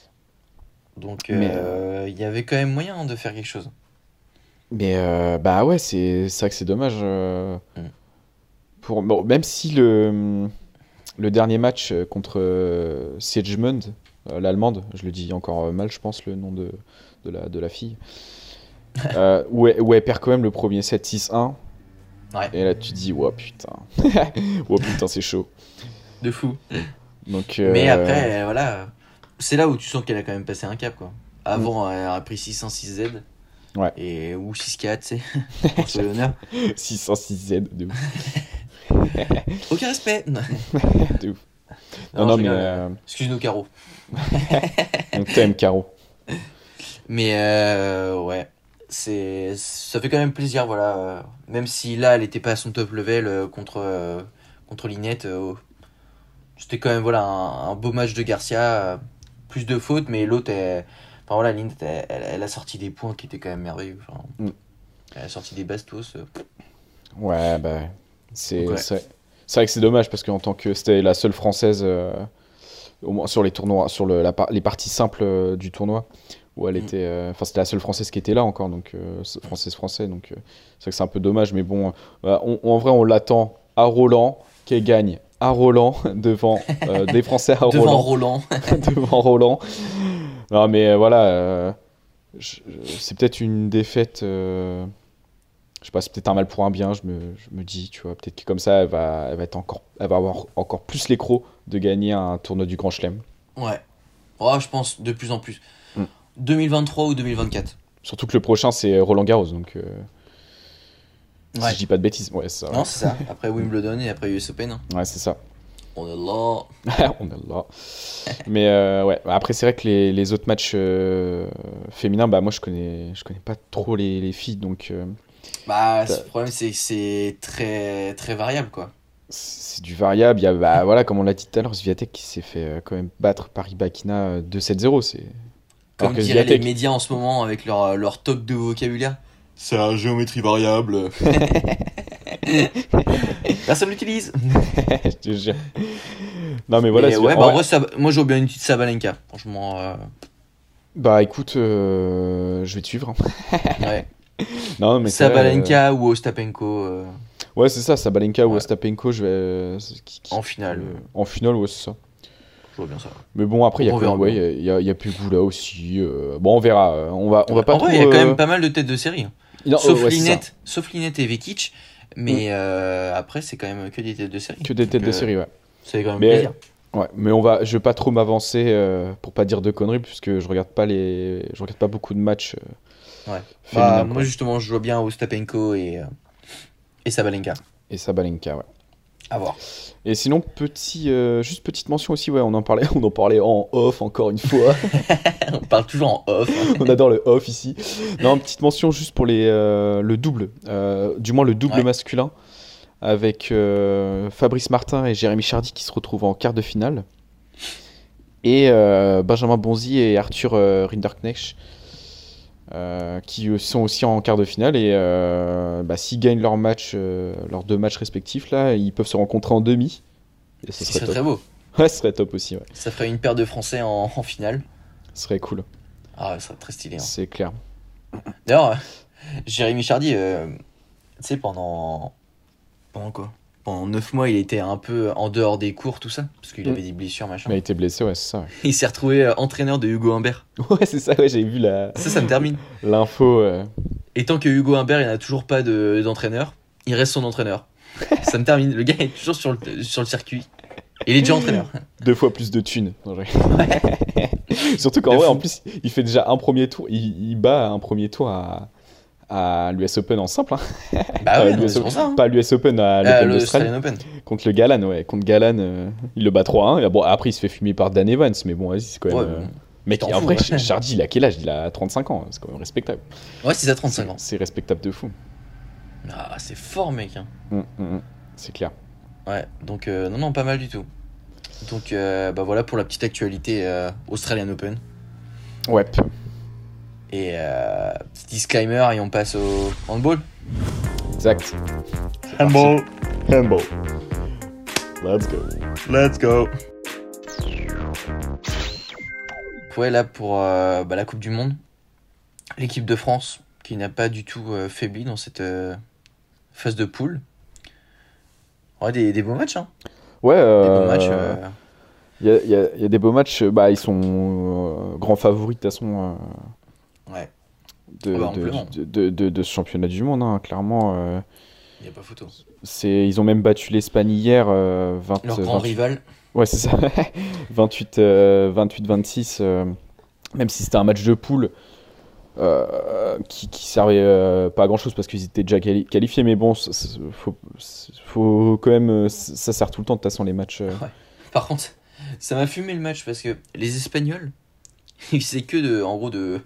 Speaker 1: Donc
Speaker 2: Mais,
Speaker 1: euh, il y avait quand même moyen de faire quelque chose.
Speaker 2: Mais bah ouais, c'est c'est vrai que c'est dommage.
Speaker 1: Mm.
Speaker 2: Pour, bon, même si le, le dernier match euh, contre euh, Siegmund, euh, l'allemande, je le dis encore euh, mal, je pense, le nom de, de, la, de la fille, euh, où, elle, où elle perd quand même le premier set 6-1.
Speaker 1: Ouais.
Speaker 2: Et là, tu dis, oh putain, oh putain, c'est chaud.
Speaker 1: De fou.
Speaker 2: Donc,
Speaker 1: Mais après, voilà, c'est là où tu sens qu'elle a quand même passé un cap, quoi. Avant, elle a pris 6-1, 6Z.
Speaker 2: Mm. Ouais.
Speaker 1: Et, ou 6-4, tu sais. pour l'honneur.
Speaker 2: 606Z, de ouf.
Speaker 1: Aucun respect. Non,
Speaker 2: de ouf. Non, non,
Speaker 1: je
Speaker 2: mais euh,
Speaker 1: Excuse-nous, Caro.
Speaker 2: on t'aime, Caro.
Speaker 1: Mais euh, ouais, c'est ça fait quand même plaisir, voilà. Même si là, elle était pas à son top level euh, contre euh, contre Linette, euh, c'était quand même voilà un, un beau match de Garcia, plus de fautes, mais l'autre, enfin voilà, Linette, elle, elle- elle a sorti des points qui étaient quand même merveilleux. enfin,
Speaker 2: Mm.
Speaker 1: Elle a sorti des bastos.
Speaker 2: Ouais, bah, c'est
Speaker 1: ouais.
Speaker 2: vrai que c'est dommage parce qu'en tant que c'était la seule française, euh, au moins sur les tournois, sur le, la, par- les parties simples euh, du tournoi, où elle
Speaker 1: Mm.
Speaker 2: était, euh, enfin c'était la seule française qui était là encore, donc euh, c'est- française français, donc c'est vrai que c'est un peu dommage, mais bon, bah, on- en vrai on l'attend à Roland, qu'elle gagne à Roland devant des Français à
Speaker 1: Devant
Speaker 2: Roland,
Speaker 1: Roland.
Speaker 2: devant Roland. Non, mais voilà, c'est peut-être une défaite. Je sais pas, c'est peut-être un mal pour un bien. Je me, je me dis, tu vois, peut-être que comme ça, elle va, elle va être encore, elle va avoir encore plus l'écro de gagner un tournoi du Grand Chelem.
Speaker 1: ouais. Oh, je pense de plus en plus.
Speaker 2: Mm.
Speaker 1: 2023 ou 2024.
Speaker 2: Surtout que le prochain c'est Roland Garros, donc euh, si je dis pas de bêtises, ouais, ça.
Speaker 1: Non, c'est ça. Après Wimbledon et après US Open. hein.
Speaker 2: Ouais, c'est ça.
Speaker 1: On est là.
Speaker 2: On est là. Mais euh, ouais, après c'est vrai que les, les autres matchs euh, féminins, bah moi je connais, je connais pas trop les, les filles, donc. Euh,
Speaker 1: Bah, le problème, c'est que c'est très, très variable, quoi.
Speaker 2: C'est du variable. Il y a, bah, voilà, comme on l'a dit tout à l'heure, Sviatek qui s'est fait euh, quand même battre par Ibakina euh, 2-7-0. C'est...
Speaker 1: Comme diraient les médias en ce moment avec leur, leur top de vocabulaire. C'est la géométrie variable. Personne l'utilise.
Speaker 2: je te jure. Non, mais voilà.
Speaker 1: Mais ouais, bah, en
Speaker 2: vrai-
Speaker 1: ça- moi, j'aurais bien une petite Sabalenka. Franchement, euh,
Speaker 2: bah, écoute, euh, je vais te suivre. hein.
Speaker 1: ouais.
Speaker 2: non, mais c'est
Speaker 1: Sabalenka ou Ostapenko euh,
Speaker 2: euh, Ouais, c'est ça. Sabalenka ou
Speaker 1: Ouais.
Speaker 2: Ostapenko, je vais. euh, c'est- qui- qui-
Speaker 1: en finale.
Speaker 2: euh, en finale, ouais, c'est ça.
Speaker 1: Je vois bien ça.
Speaker 2: Mais bon, après, il y a quand ouais, y a, y a Pegula aussi. euh, Bon, on verra. euh, On va, on va pas
Speaker 1: en vrai, il y a quand
Speaker 2: euh,
Speaker 1: même pas mal de têtes de série. hein.
Speaker 2: non,
Speaker 1: sauf,
Speaker 2: ouais, c'est.
Speaker 1: Linette, sauf Linette et Vekic. Mais euh, après, c'est quand même que des têtes de série.
Speaker 2: Que des têtes
Speaker 1: Donc,
Speaker 2: de
Speaker 1: euh,
Speaker 2: série, ouais.
Speaker 1: Fait quand même
Speaker 2: Mais-
Speaker 1: plaisir.
Speaker 2: Ouais, mais on va, je vais pas trop m'avancer euh, pour pas dire de conneries puisque je regarde pas les, je regarde pas beaucoup de matchs. euh,
Speaker 1: Ouais. Bah, moi, justement, je vois bien Ostapenko et, euh, et Sabalenka.
Speaker 2: Et Sabalenka, ouais.
Speaker 1: À voir.
Speaker 2: Et sinon, petit, euh, juste petite mention aussi, ouais, on en parlait, on en parlait en off encore une fois.
Speaker 1: On parle toujours en off.
Speaker 2: on adore le off ici. Non, petite mention juste pour les, euh, le double, euh, du moins le double
Speaker 1: Ouais.
Speaker 2: masculin, avec Fabrice Martin et Jérémy Chardy qui se retrouvent en quart de finale. Et Benjamin Bonzi et Arthur Rinderknecht euh, qui sont aussi en quart de finale. Et euh, bah, s'ils gagnent leur match, euh, leurs deux matchs respectifs, là, ils peuvent se rencontrer en demi. Et ce
Speaker 1: Ce
Speaker 2: serait
Speaker 1: très beau.
Speaker 2: Ouais, ce serait top aussi, ouais.
Speaker 1: Ça ferait une paire de Français en, en finale.
Speaker 2: Ce serait cool,
Speaker 1: Ah, ouais, ça serait très stylé. hein.
Speaker 2: c'est clair.
Speaker 1: D'ailleurs, euh, Jérémy Chardy, euh, tu sais, pendant. Pendant quoi? Pendant 9 mois, il était un peu en dehors des cours, tout ça, parce qu'il
Speaker 2: Mm.
Speaker 1: avait des blessures, machin.
Speaker 2: Mais il était blessé, ouais, c'est ça. ouais.
Speaker 1: Il s'est retrouvé euh, entraîneur de Hugo Humbert.
Speaker 2: Ouais, c'est ça, ouais, j'ai vu la-
Speaker 1: Ça, ça me termine.
Speaker 2: l'info. euh.
Speaker 1: Et tant que Hugo Humbert, il n'a toujours pas de- d'entraîneur, il reste son entraîneur. ça me termine. Le gars est toujours sur le, sur le circuit. Il est déjà entraîneur.
Speaker 2: deux fois plus de thunes. Rigole. Surtout qu'en vrai,
Speaker 1: fou.
Speaker 2: en plus, il fait déjà un premier tour. Il, il bat un premier tour à, à l'US Open en simple. hein.
Speaker 1: Bah ouais,
Speaker 2: Euh,
Speaker 1: non, pour ça. hein.
Speaker 2: Pas l'US Open, à
Speaker 1: Ah,
Speaker 2: l'Open d'Australie.
Speaker 1: Open.
Speaker 2: Contre le Galan, ouais. Contre Galan, euh, il le bat 3-1. Et bon, après, il se fait fumer par Dan Evans. Mais bon, vas-y, c'est quand même.
Speaker 1: Ouais,
Speaker 2: euh. Mec, en vrai,
Speaker 1: ouais.
Speaker 2: Chardy, il a quel âge? Il a 35 ans. C'est quand même respectable.
Speaker 1: ouais c'est ça, 35 ans.
Speaker 2: C'est respectable de fou.
Speaker 1: Ah, c'est fort, mec. hein.
Speaker 2: Hum, hum, hum. C'est clair.
Speaker 1: Ouais, donc euh, non, non, pas mal du tout. Donc euh, bah voilà pour la petite actualité euh, Australian Open.
Speaker 2: Ouais.
Speaker 1: Et euh, petit disclaimer et on passe au handball.
Speaker 2: Exact.
Speaker 1: Handball,
Speaker 2: Handball. Let's go.
Speaker 1: let's go. Ouais, là pour euh, bah, la Coupe du Monde, l'équipe de France qui n'a pas du tout euh, faibli dans cette euh, phase de poule. Ouais, des, des beaux matchs, hein.
Speaker 2: Ouais.
Speaker 1: Des
Speaker 2: euh,
Speaker 1: beaux matchs. euh,
Speaker 2: Il y, a, y y des beaux matchs, bah, ils sont euh, grands favoris de toute façon euh,
Speaker 1: Ouais,
Speaker 2: de,
Speaker 1: Ah bah,
Speaker 2: de, de, de- ce championnat du monde, hein, clairement. euh,
Speaker 1: il n'y a pas photo.
Speaker 2: ils ont même battu l'Espagne hier, euh, 20,
Speaker 1: Leur grand
Speaker 2: 28
Speaker 1: rival.
Speaker 2: Ouais, c'est ça, 28, euh, 28-26, euh, même si c'était un match de poule euh, qui, qui servait euh, pas à grand chose parce qu'ils étaient déjà quali- qualifiés, mais bon, faut, faut quand même, euh, ça sert tout le temps de toute façon les matchs. euh.
Speaker 1: Par contre, ça m'a fumé le match parce que les Espagnols, ils faisaient que de, en gros, de,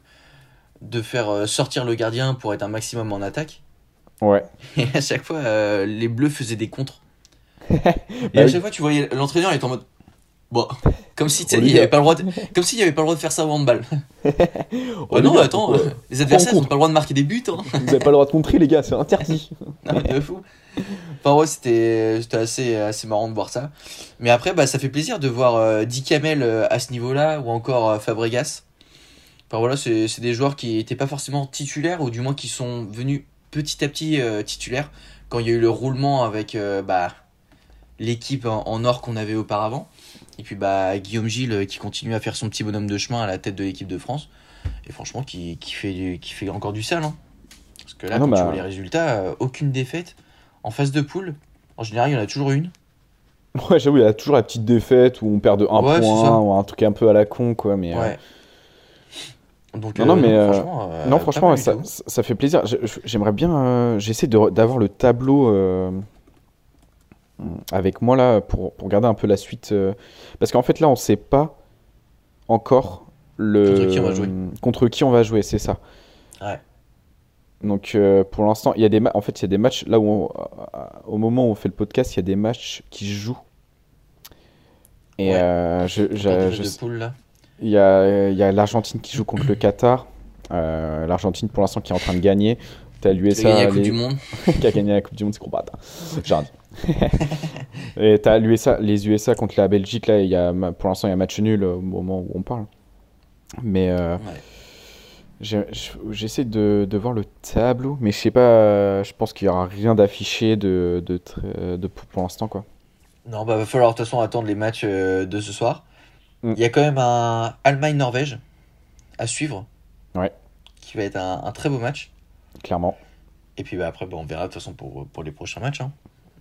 Speaker 1: de faire euh, sortir le gardien pour être un maximum en attaque.
Speaker 2: Ouais.
Speaker 1: Et à chaque fois, euh, les Bleus faisaient des contres. Et
Speaker 2: Bah
Speaker 1: à
Speaker 2: oui.
Speaker 1: chaque fois, tu voyais l'entraîneur était en mode. Bon, comme si il avait
Speaker 2: gars.
Speaker 1: pas le droit de, comme s'il avait pas le droit de faire ça au handball.
Speaker 2: Les
Speaker 1: non, attends, euh, les adversaires n'ont pas le droit de marquer des buts. Hein.
Speaker 2: Vous avez pas le droit de contrer, les gars, c'est interdit.
Speaker 1: Non, mais de fou. Enfin, ouais, c'était assez, assez marrant de voir ça. Mais après, bah, ça fait plaisir de voir euh, Di Camel euh, à ce niveau-là, ou encore Fabregas. Enfin, voilà, c'est des joueurs qui n'étaient pas forcément titulaires, ou du moins qui sont venus petit à petit euh, titulaires, quand il y a eu le roulement avec euh, bah, l'équipe en, en or qu'on avait auparavant. Et puis bah, Guillaume Gilles euh, qui continue à faire son petit bonhomme de chemin à la tête de l'équipe de France. Et franchement, qui, qui, fait, du- qui fait encore du sale. hein. Parce que là,
Speaker 2: Ah non,
Speaker 1: quand tu
Speaker 2: bah-
Speaker 1: vois les résultats, euh, aucune défaite. En phase de poule, en général, il y en a toujours une.
Speaker 2: Ouais, j'avoue, il y a toujours la petite défaite où on perd de 1
Speaker 1: Ouais, c'est ça.
Speaker 2: point, ou un truc un peu à la con, quoi. Mais,
Speaker 1: Ouais. Donc,
Speaker 2: Non, non, mais, euh,
Speaker 1: franchement, euh,
Speaker 2: non, franchement, ça, fait plaisir. J'aimerais bien. euh, J'essaie d'avoir le tableau euh, avec moi, là, pour, pour regarder un peu la suite. euh, parce qu'en fait, là, on sait pas encore le.
Speaker 1: Contre qui on va jouer.
Speaker 2: Contre qui on va jouer, c'est ça.
Speaker 1: Ouais.
Speaker 2: Donc, euh, pour l'instant, il y a des ma- en fait, il y a des matchs. Là où, on- au moment où on fait le podcast, il y a des matchs qui se jouent. Et
Speaker 1: Ouais.
Speaker 2: euh, je, je-
Speaker 1: le
Speaker 2: je-
Speaker 1: jeu de poule, là?
Speaker 2: Il y a, il y a l'Argentine qui joue contre le Qatar. Euh, L'Argentine pour l'instant qui est en train de gagner. T'as
Speaker 1: Qui a
Speaker 2: l'USA
Speaker 1: gagné la Coupe
Speaker 2: les-
Speaker 1: du Monde.
Speaker 2: qui a gagné la Coupe du Monde, c'est combat. J'ai rien dit. Et t'as l'USA, les USA contre la Belgique. Là, il y a, pour l'instant, il y a match nul au moment où on parle. Mais euh,
Speaker 1: Ouais.
Speaker 2: j'ai- j'essaie de, de voir le tableau, mais je sais pas. Je pense qu'il y aura rien d'affiché de, de, très- de pour, pour l'instant, quoi.
Speaker 1: Non, bah va falloir de toute façon attendre les matchs euh, de ce soir.
Speaker 2: Mm.
Speaker 1: Il y a quand même un Allemagne-Norvège à suivre.
Speaker 2: Ouais.
Speaker 1: Qui va être un, un très beau match.
Speaker 2: Clairement.
Speaker 1: Et puis bah, après, bah, on verra de toute façon pour, pour les prochains matchs. Hein,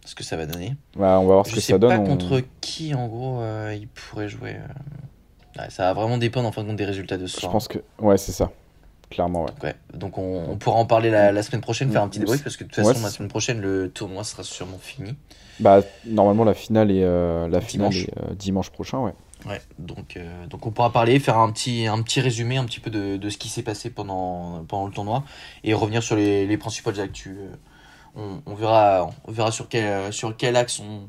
Speaker 1: ce que ça va donner.
Speaker 2: Ouais, on va voir ce
Speaker 1: Je
Speaker 2: que
Speaker 1: sais
Speaker 2: ça donne.
Speaker 1: pas
Speaker 2: on-
Speaker 1: contre qui, en gros, euh, il pourrait jouer. euh. Ouais, ça va vraiment dépendre en fin de compte des résultats de ce
Speaker 2: Je
Speaker 1: soir.
Speaker 2: pense que. Ouais, c'est ça. Clairement, ouais.
Speaker 1: Ouais. Donc on, on pourra en parler la, la semaine prochaine, faire un petit
Speaker 2: Mm.
Speaker 1: débrief, parce que de toute
Speaker 2: Ouais,
Speaker 1: façon, la semaine prochaine, le tournoi sera sûrement fini.
Speaker 2: Bah, normalement, la finale est, euh, la finale est euh, dimanche prochain, ouais.
Speaker 1: Ouais, donc, euh, donc on pourra parler, faire un petit, un petit résumé un petit peu de, de ce qui s'est passé pendant, pendant le tournoi et revenir sur les, les principales actus. Euh, On, on verra, on verra sur, quel, sur quel axe on,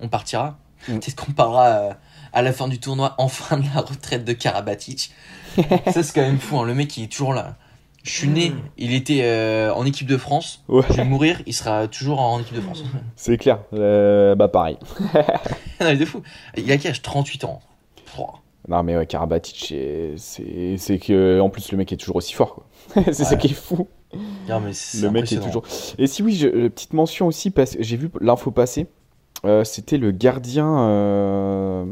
Speaker 1: on partira.
Speaker 2: Mm.
Speaker 1: Peut-être qu'on parlera euh, à la fin du tournoi enfin de la retraite de Karabatic. Ça, c'est quand même fou, hein, le mec il est toujours là. Je suis né, il était euh, en équipe de France.
Speaker 2: Ouais,
Speaker 1: Je vais mourir, il sera toujours en équipe de France.
Speaker 2: c'est clair. Euh, bah, pareil.
Speaker 1: non, mais de fou. Il a quel âge? 38 ans. Oh.
Speaker 2: Non, mais ouais, Karabatic, c'est- que, en plus, le mec est toujours aussi fort, c'est ça qui est fou.
Speaker 1: Non, mais c'est
Speaker 2: Le mec est toujours. Et si oui, je- petite mention aussi, parce que j'ai vu l'info passer. euh, c'était le gardien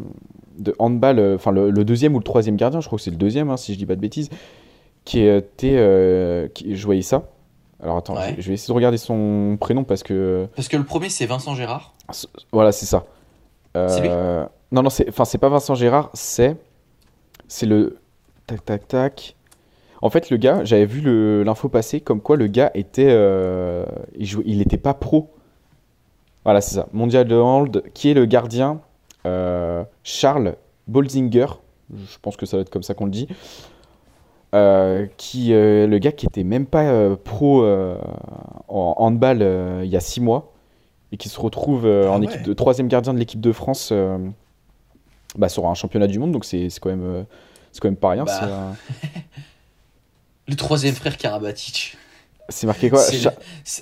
Speaker 2: de handball, enfin le, le deuxième ou le troisième gardien, je crois que c'est le deuxième, hein, si je dis pas de bêtises, qui était, euh, qui, je voyais ça. Alors attends,
Speaker 1: Ouais.
Speaker 2: je, je vais essayer de regarder son prénom parce que
Speaker 1: Parce que le premier, c'est Vincent Gérard.
Speaker 2: voilà, c'est ça.
Speaker 1: C'est lui
Speaker 2: Euh, Non, non, c'est, enfin, c'est pas Vincent Gérard, c'est, c'est le, tac, tac, tac. En fait, le gars, j'avais vu le- l'info passer comme quoi le gars était, euh, il jouait, il était pas pro. Voilà, c'est ça. Mondial de hand, qui est le gardien euh, Charles Bolzinger. Je pense que ça va être comme ça qu'on le dit. Euh, qui, euh, le gars qui était même pas euh, pro en handball il y a six mois et qui se retrouve
Speaker 1: Ah
Speaker 2: en
Speaker 1: ouais.
Speaker 2: équipe de troisième gardien de l'équipe de France bah, sur un championnat du monde. Donc c'est quand même, c'est quand même pas rien.
Speaker 1: Bah. Le troisième frère Karabatic.
Speaker 2: C'est marqué quoi? Cha-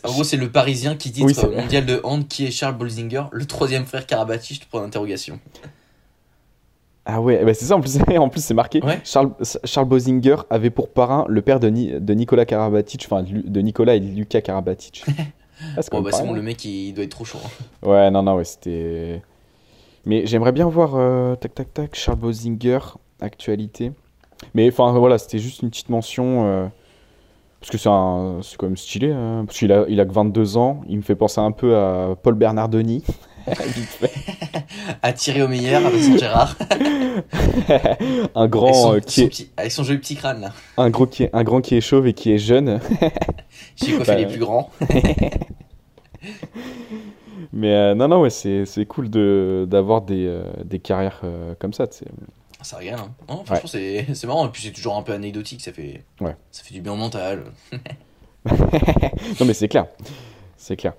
Speaker 1: le- En gros, c'est le Parisien qui dit
Speaker 2: Oui, c'est-
Speaker 1: mondial de hand qui est Charles Bolzinger, le troisième frère Karabatic, point d'interrogation.
Speaker 2: Ah ouais, bah c'est ça en plus, en plus c'est marqué.
Speaker 1: Ouais.
Speaker 2: Charles, Charles Bosinger avait pour parrain le père de, Ni- de Nicolas Karabatic, enfin de Nicolas et de Lucas Karabatic. Ah, c'est quand
Speaker 1: Bon, bah c'est bon, le mec il doit être trop chaud. hein.
Speaker 2: Ouais, non, non, ouais, c'était. Mais j'aimerais bien voir, euh, tac, tac, tac, Charles Bosinger, actualité. Mais enfin, voilà, c'était juste une petite mention. euh, parce que c'est c'est quand même stylé. hein, parce qu'il a... Il a que 22 ans. Il me fait penser un peu à Paul Bernardoni. Fait.
Speaker 1: Attiré au meilleur avec son Gérard.
Speaker 2: un grand
Speaker 1: son,
Speaker 2: euh, qui est...
Speaker 1: petit- avec son joli petit crâne là.
Speaker 2: un gros qui est un grand qui est chauve et qui est jeune.
Speaker 1: J'ai coiffé
Speaker 2: Bah,
Speaker 1: les plus grands.
Speaker 2: Mais euh, non, non, ouais, c'est cool de d'avoir des, euh, des carrières euh, comme ça. tu.
Speaker 1: Ça régale. Hein. Non, franchement, c'est c'est marrant. Et puis c'est toujours un peu anecdotique. Ça fait,
Speaker 2: Ouais.
Speaker 1: ça fait du bien au mental.
Speaker 2: Non, mais c'est clair. C'est clair.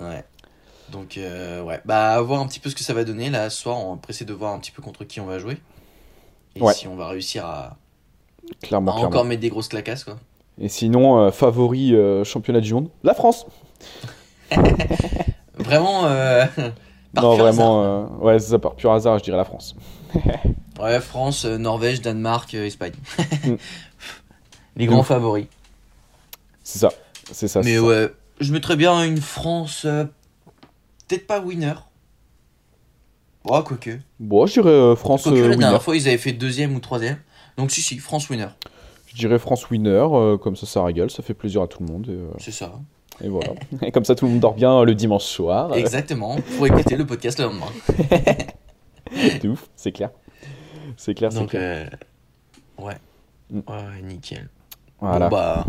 Speaker 1: Ouais. Donc, euh, ouais. Bah, voir un petit peu ce que ça va donner. Là, ce soir, on est pressé de voir un petit peu contre qui on va jouer. Et
Speaker 2: Ouais.
Speaker 1: si on va réussir à,
Speaker 2: Clairement,
Speaker 1: à
Speaker 2: clairement.
Speaker 1: encore mettre des grosses clacasses, quoi.
Speaker 2: Et sinon, euh, favori euh, championnat du monde La France
Speaker 1: Vraiment, par
Speaker 2: Non,
Speaker 1: pur
Speaker 2: vraiment,
Speaker 1: hasard.
Speaker 2: ouais, c'est ça, par pur hasard, je dirais la France.
Speaker 1: Ouais, France, Norvège, Danemark, Espagne.
Speaker 2: Mm.
Speaker 1: Les grands favoris.
Speaker 2: C'est ça, c'est ça.
Speaker 1: Mais
Speaker 2: ça.
Speaker 1: ouais, je mettrais bien une France. Peut-être pas winner. Oh, quoique.
Speaker 2: Bon, je dirais euh, France
Speaker 1: Quoique,
Speaker 2: euh,
Speaker 1: la
Speaker 2: winner.
Speaker 1: dernière fois, ils avaient fait deuxième ou troisième. Donc, si, si, France winner.
Speaker 2: Je dirais France winner, euh, comme ça, ça régale, ça fait plaisir à tout le monde. Euh,
Speaker 1: C'est ça.
Speaker 2: et voilà. et comme ça, tout le monde dort bien le dimanche soir.
Speaker 1: Exactement. Pour écouter le podcast le lendemain.
Speaker 2: de ouf, c'est clair. C'est clair, c'est clair.
Speaker 1: euh, ouais.
Speaker 2: Mm.
Speaker 1: Ouais, nickel.
Speaker 2: Voilà.
Speaker 1: Bon, bah,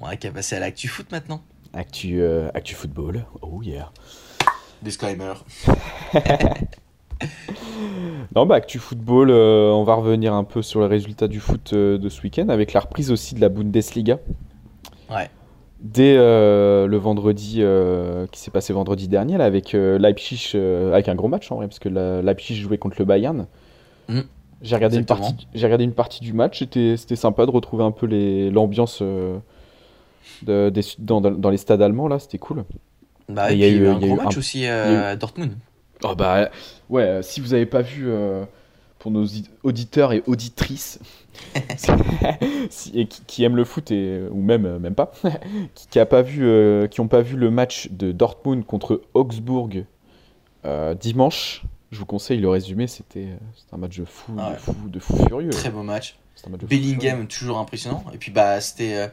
Speaker 1: on va qu'à passer à l'actu foot maintenant.
Speaker 2: Actu, actu football. Oh yeah.
Speaker 1: Disclaimer.
Speaker 2: Non, bah, Actu Football, euh, on va revenir un peu sur les résultats du foot euh, de ce week-end, avec la reprise aussi de la Bundesliga.
Speaker 1: Ouais.
Speaker 2: Dès euh, le vendredi, qui s'est passé vendredi dernier, là, avec Leipzig, avec un gros match en vrai, parce que la- Leipzig jouait contre le Bayern.
Speaker 1: Mm.
Speaker 2: J'ai regardé, une partie, j'ai regardé une partie du match, c'était c'était sympa de retrouver un peu les- l'ambiance de- des- dans, dans- dans les stades allemands, là, c'était cool.
Speaker 1: Bah,
Speaker 2: il y a eu-
Speaker 1: un
Speaker 2: y a
Speaker 1: gros match
Speaker 2: un-
Speaker 1: aussi euh, à Dortmund.
Speaker 2: Oh bah ouais, euh, si vous n'avez pas vu euh, pour nos auditeurs et auditrices et qui, qui aiment le foot et ou même même pas, qui, qui a pas vu, euh, qui ont pas vu le match de Dortmund contre Augsbourg dimanche, je vous conseille le résumé. C'était un match de fou,
Speaker 1: Ah
Speaker 2: de
Speaker 1: ouais.
Speaker 2: fou, de fou furieux.
Speaker 1: Très beau match.
Speaker 2: Un match.
Speaker 1: Bellingham, toujours impressionnant. Et puis, bah, c'était.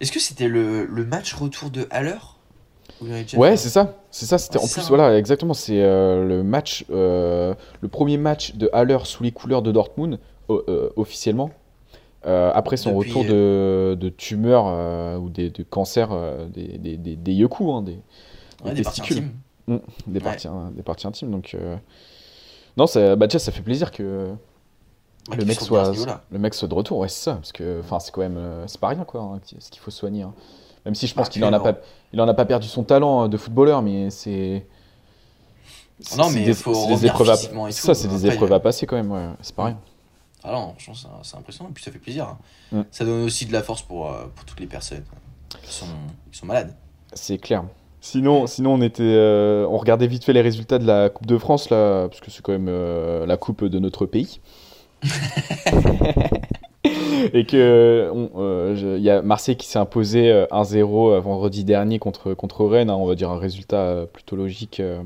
Speaker 1: Est-ce que c'était le, le match retour de Haller?
Speaker 2: Ouais, c'est ça, c'est ça. C'était
Speaker 1: Ouais,
Speaker 2: en plus voilà, exactement. C'est euh, le match, euh, le premier match de Haller sous les couleurs de Dortmund euh, officiellement. Après son
Speaker 1: Depuis,
Speaker 2: retour de, de tumeur ou des, de cancer des, des, des, des hein, des,
Speaker 1: Ouais,
Speaker 2: des
Speaker 1: des parties
Speaker 2: testicules. des,
Speaker 1: Ouais.
Speaker 2: parties, hein, des parties intimes. Donc, non, ça, bah, déjà, ça fait plaisir que le, mec soit, le mec soit de retour. Ouais, c'est ça. Parce que c'est quand même. c'est pas rien, quoi, hein, ce qu'il faut soigner. Même si je pense
Speaker 1: Ah,
Speaker 2: qu'il en, a pas, il en a pas perdu son talent euh, de footballeur, mais c'est.
Speaker 1: Non, mais
Speaker 2: des-
Speaker 1: faut
Speaker 2: c'est des épreuves à,
Speaker 1: physiquement et
Speaker 2: c'est
Speaker 1: tout.
Speaker 2: ça, c'est des épreuves à passer quand même. Ouais, c'est pas rien.
Speaker 1: Ah non, franchement, c'est- c'est impressionnant. Et puis, ça fait plaisir. hein.
Speaker 2: Mm.
Speaker 1: Ça donne aussi de la force pour, euh, pour toutes les personnes qui sont, qui sont malades.
Speaker 2: C'est clair. Sinon, sinon on était, euh, on regardait vite fait les résultats de la Coupe de France là, parce que c'est quand même euh, la coupe de notre pays. Et que euh, il y a Marseille qui s'est imposé euh, 1-0 euh, vendredi dernier contre contre Rennes. hein, on va dire un résultat euh, plutôt logique. euh.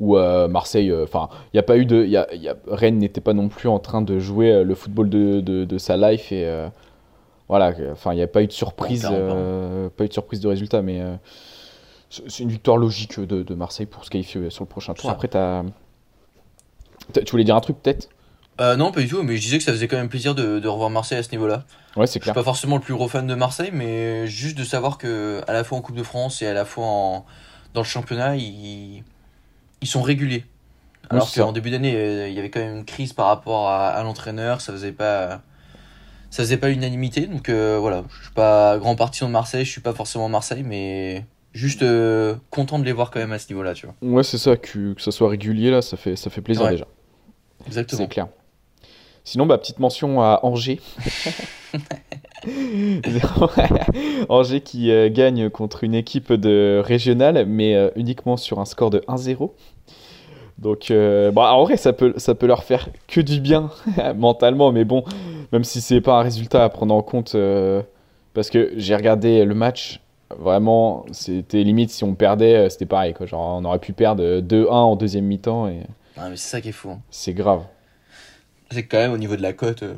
Speaker 2: où Marseille, enfin, il n'y a pas eu de, y a, y a, Rennes n'était pas non plus en train de jouer le football de, de, de sa life et voilà, enfin, il n'y a pas eu de surprise, pas eu de surprise de résultat, mais c'est une victoire logique de, de, Marseille pour se qualifier sur le prochain tour. Après, as... tu voulais dire un truc peut-être?
Speaker 1: Euh, non, pas du tout, mais je disais que ça faisait quand même plaisir de, de revoir Marseille à ce niveau-là.
Speaker 2: Ouais, c'est clair.
Speaker 1: Je suis pas forcément le plus gros fan de Marseille, mais juste de savoir que à la fois en Coupe de France et à la fois en, dans le championnat, ils, ils sont réguliers. Alors qu'en début d'année, euh, il y avait quand même une crise par rapport à, à l'entraîneur, ça faisait pas ça faisait pas l'unanimité, donc euh, voilà, je suis pas grand partisan de Marseille, je suis pas forcément Marseille, mais juste euh, content de les voir quand même à ce niveau-là, tu vois.
Speaker 2: Ouais, c'est ça, que, que ça soit régulier là, ça fait, ça fait plaisir déjà.
Speaker 1: Exactement.
Speaker 2: C'est clair. Sinon, bah, petite mention à Angers. Angers qui euh, gagne contre une équipe de régionale, mais euh, uniquement sur un score de 1-0. Donc, euh, en vrai, ça peut, ça peut leur faire que du bien mentalement, mais bon, même si c'est pas un résultat à prendre en compte, parce que j'ai regardé le match, vraiment, c'était limite si on perdait, c'était pareil, quoi. Genre, on aurait pu perdre 2-1 en deuxième mi-temps. Et...
Speaker 1: Ah, mais c'est ça qui est fou. Hein.
Speaker 2: C'est grave
Speaker 1: c'est quand même au niveau de la cote. Euh,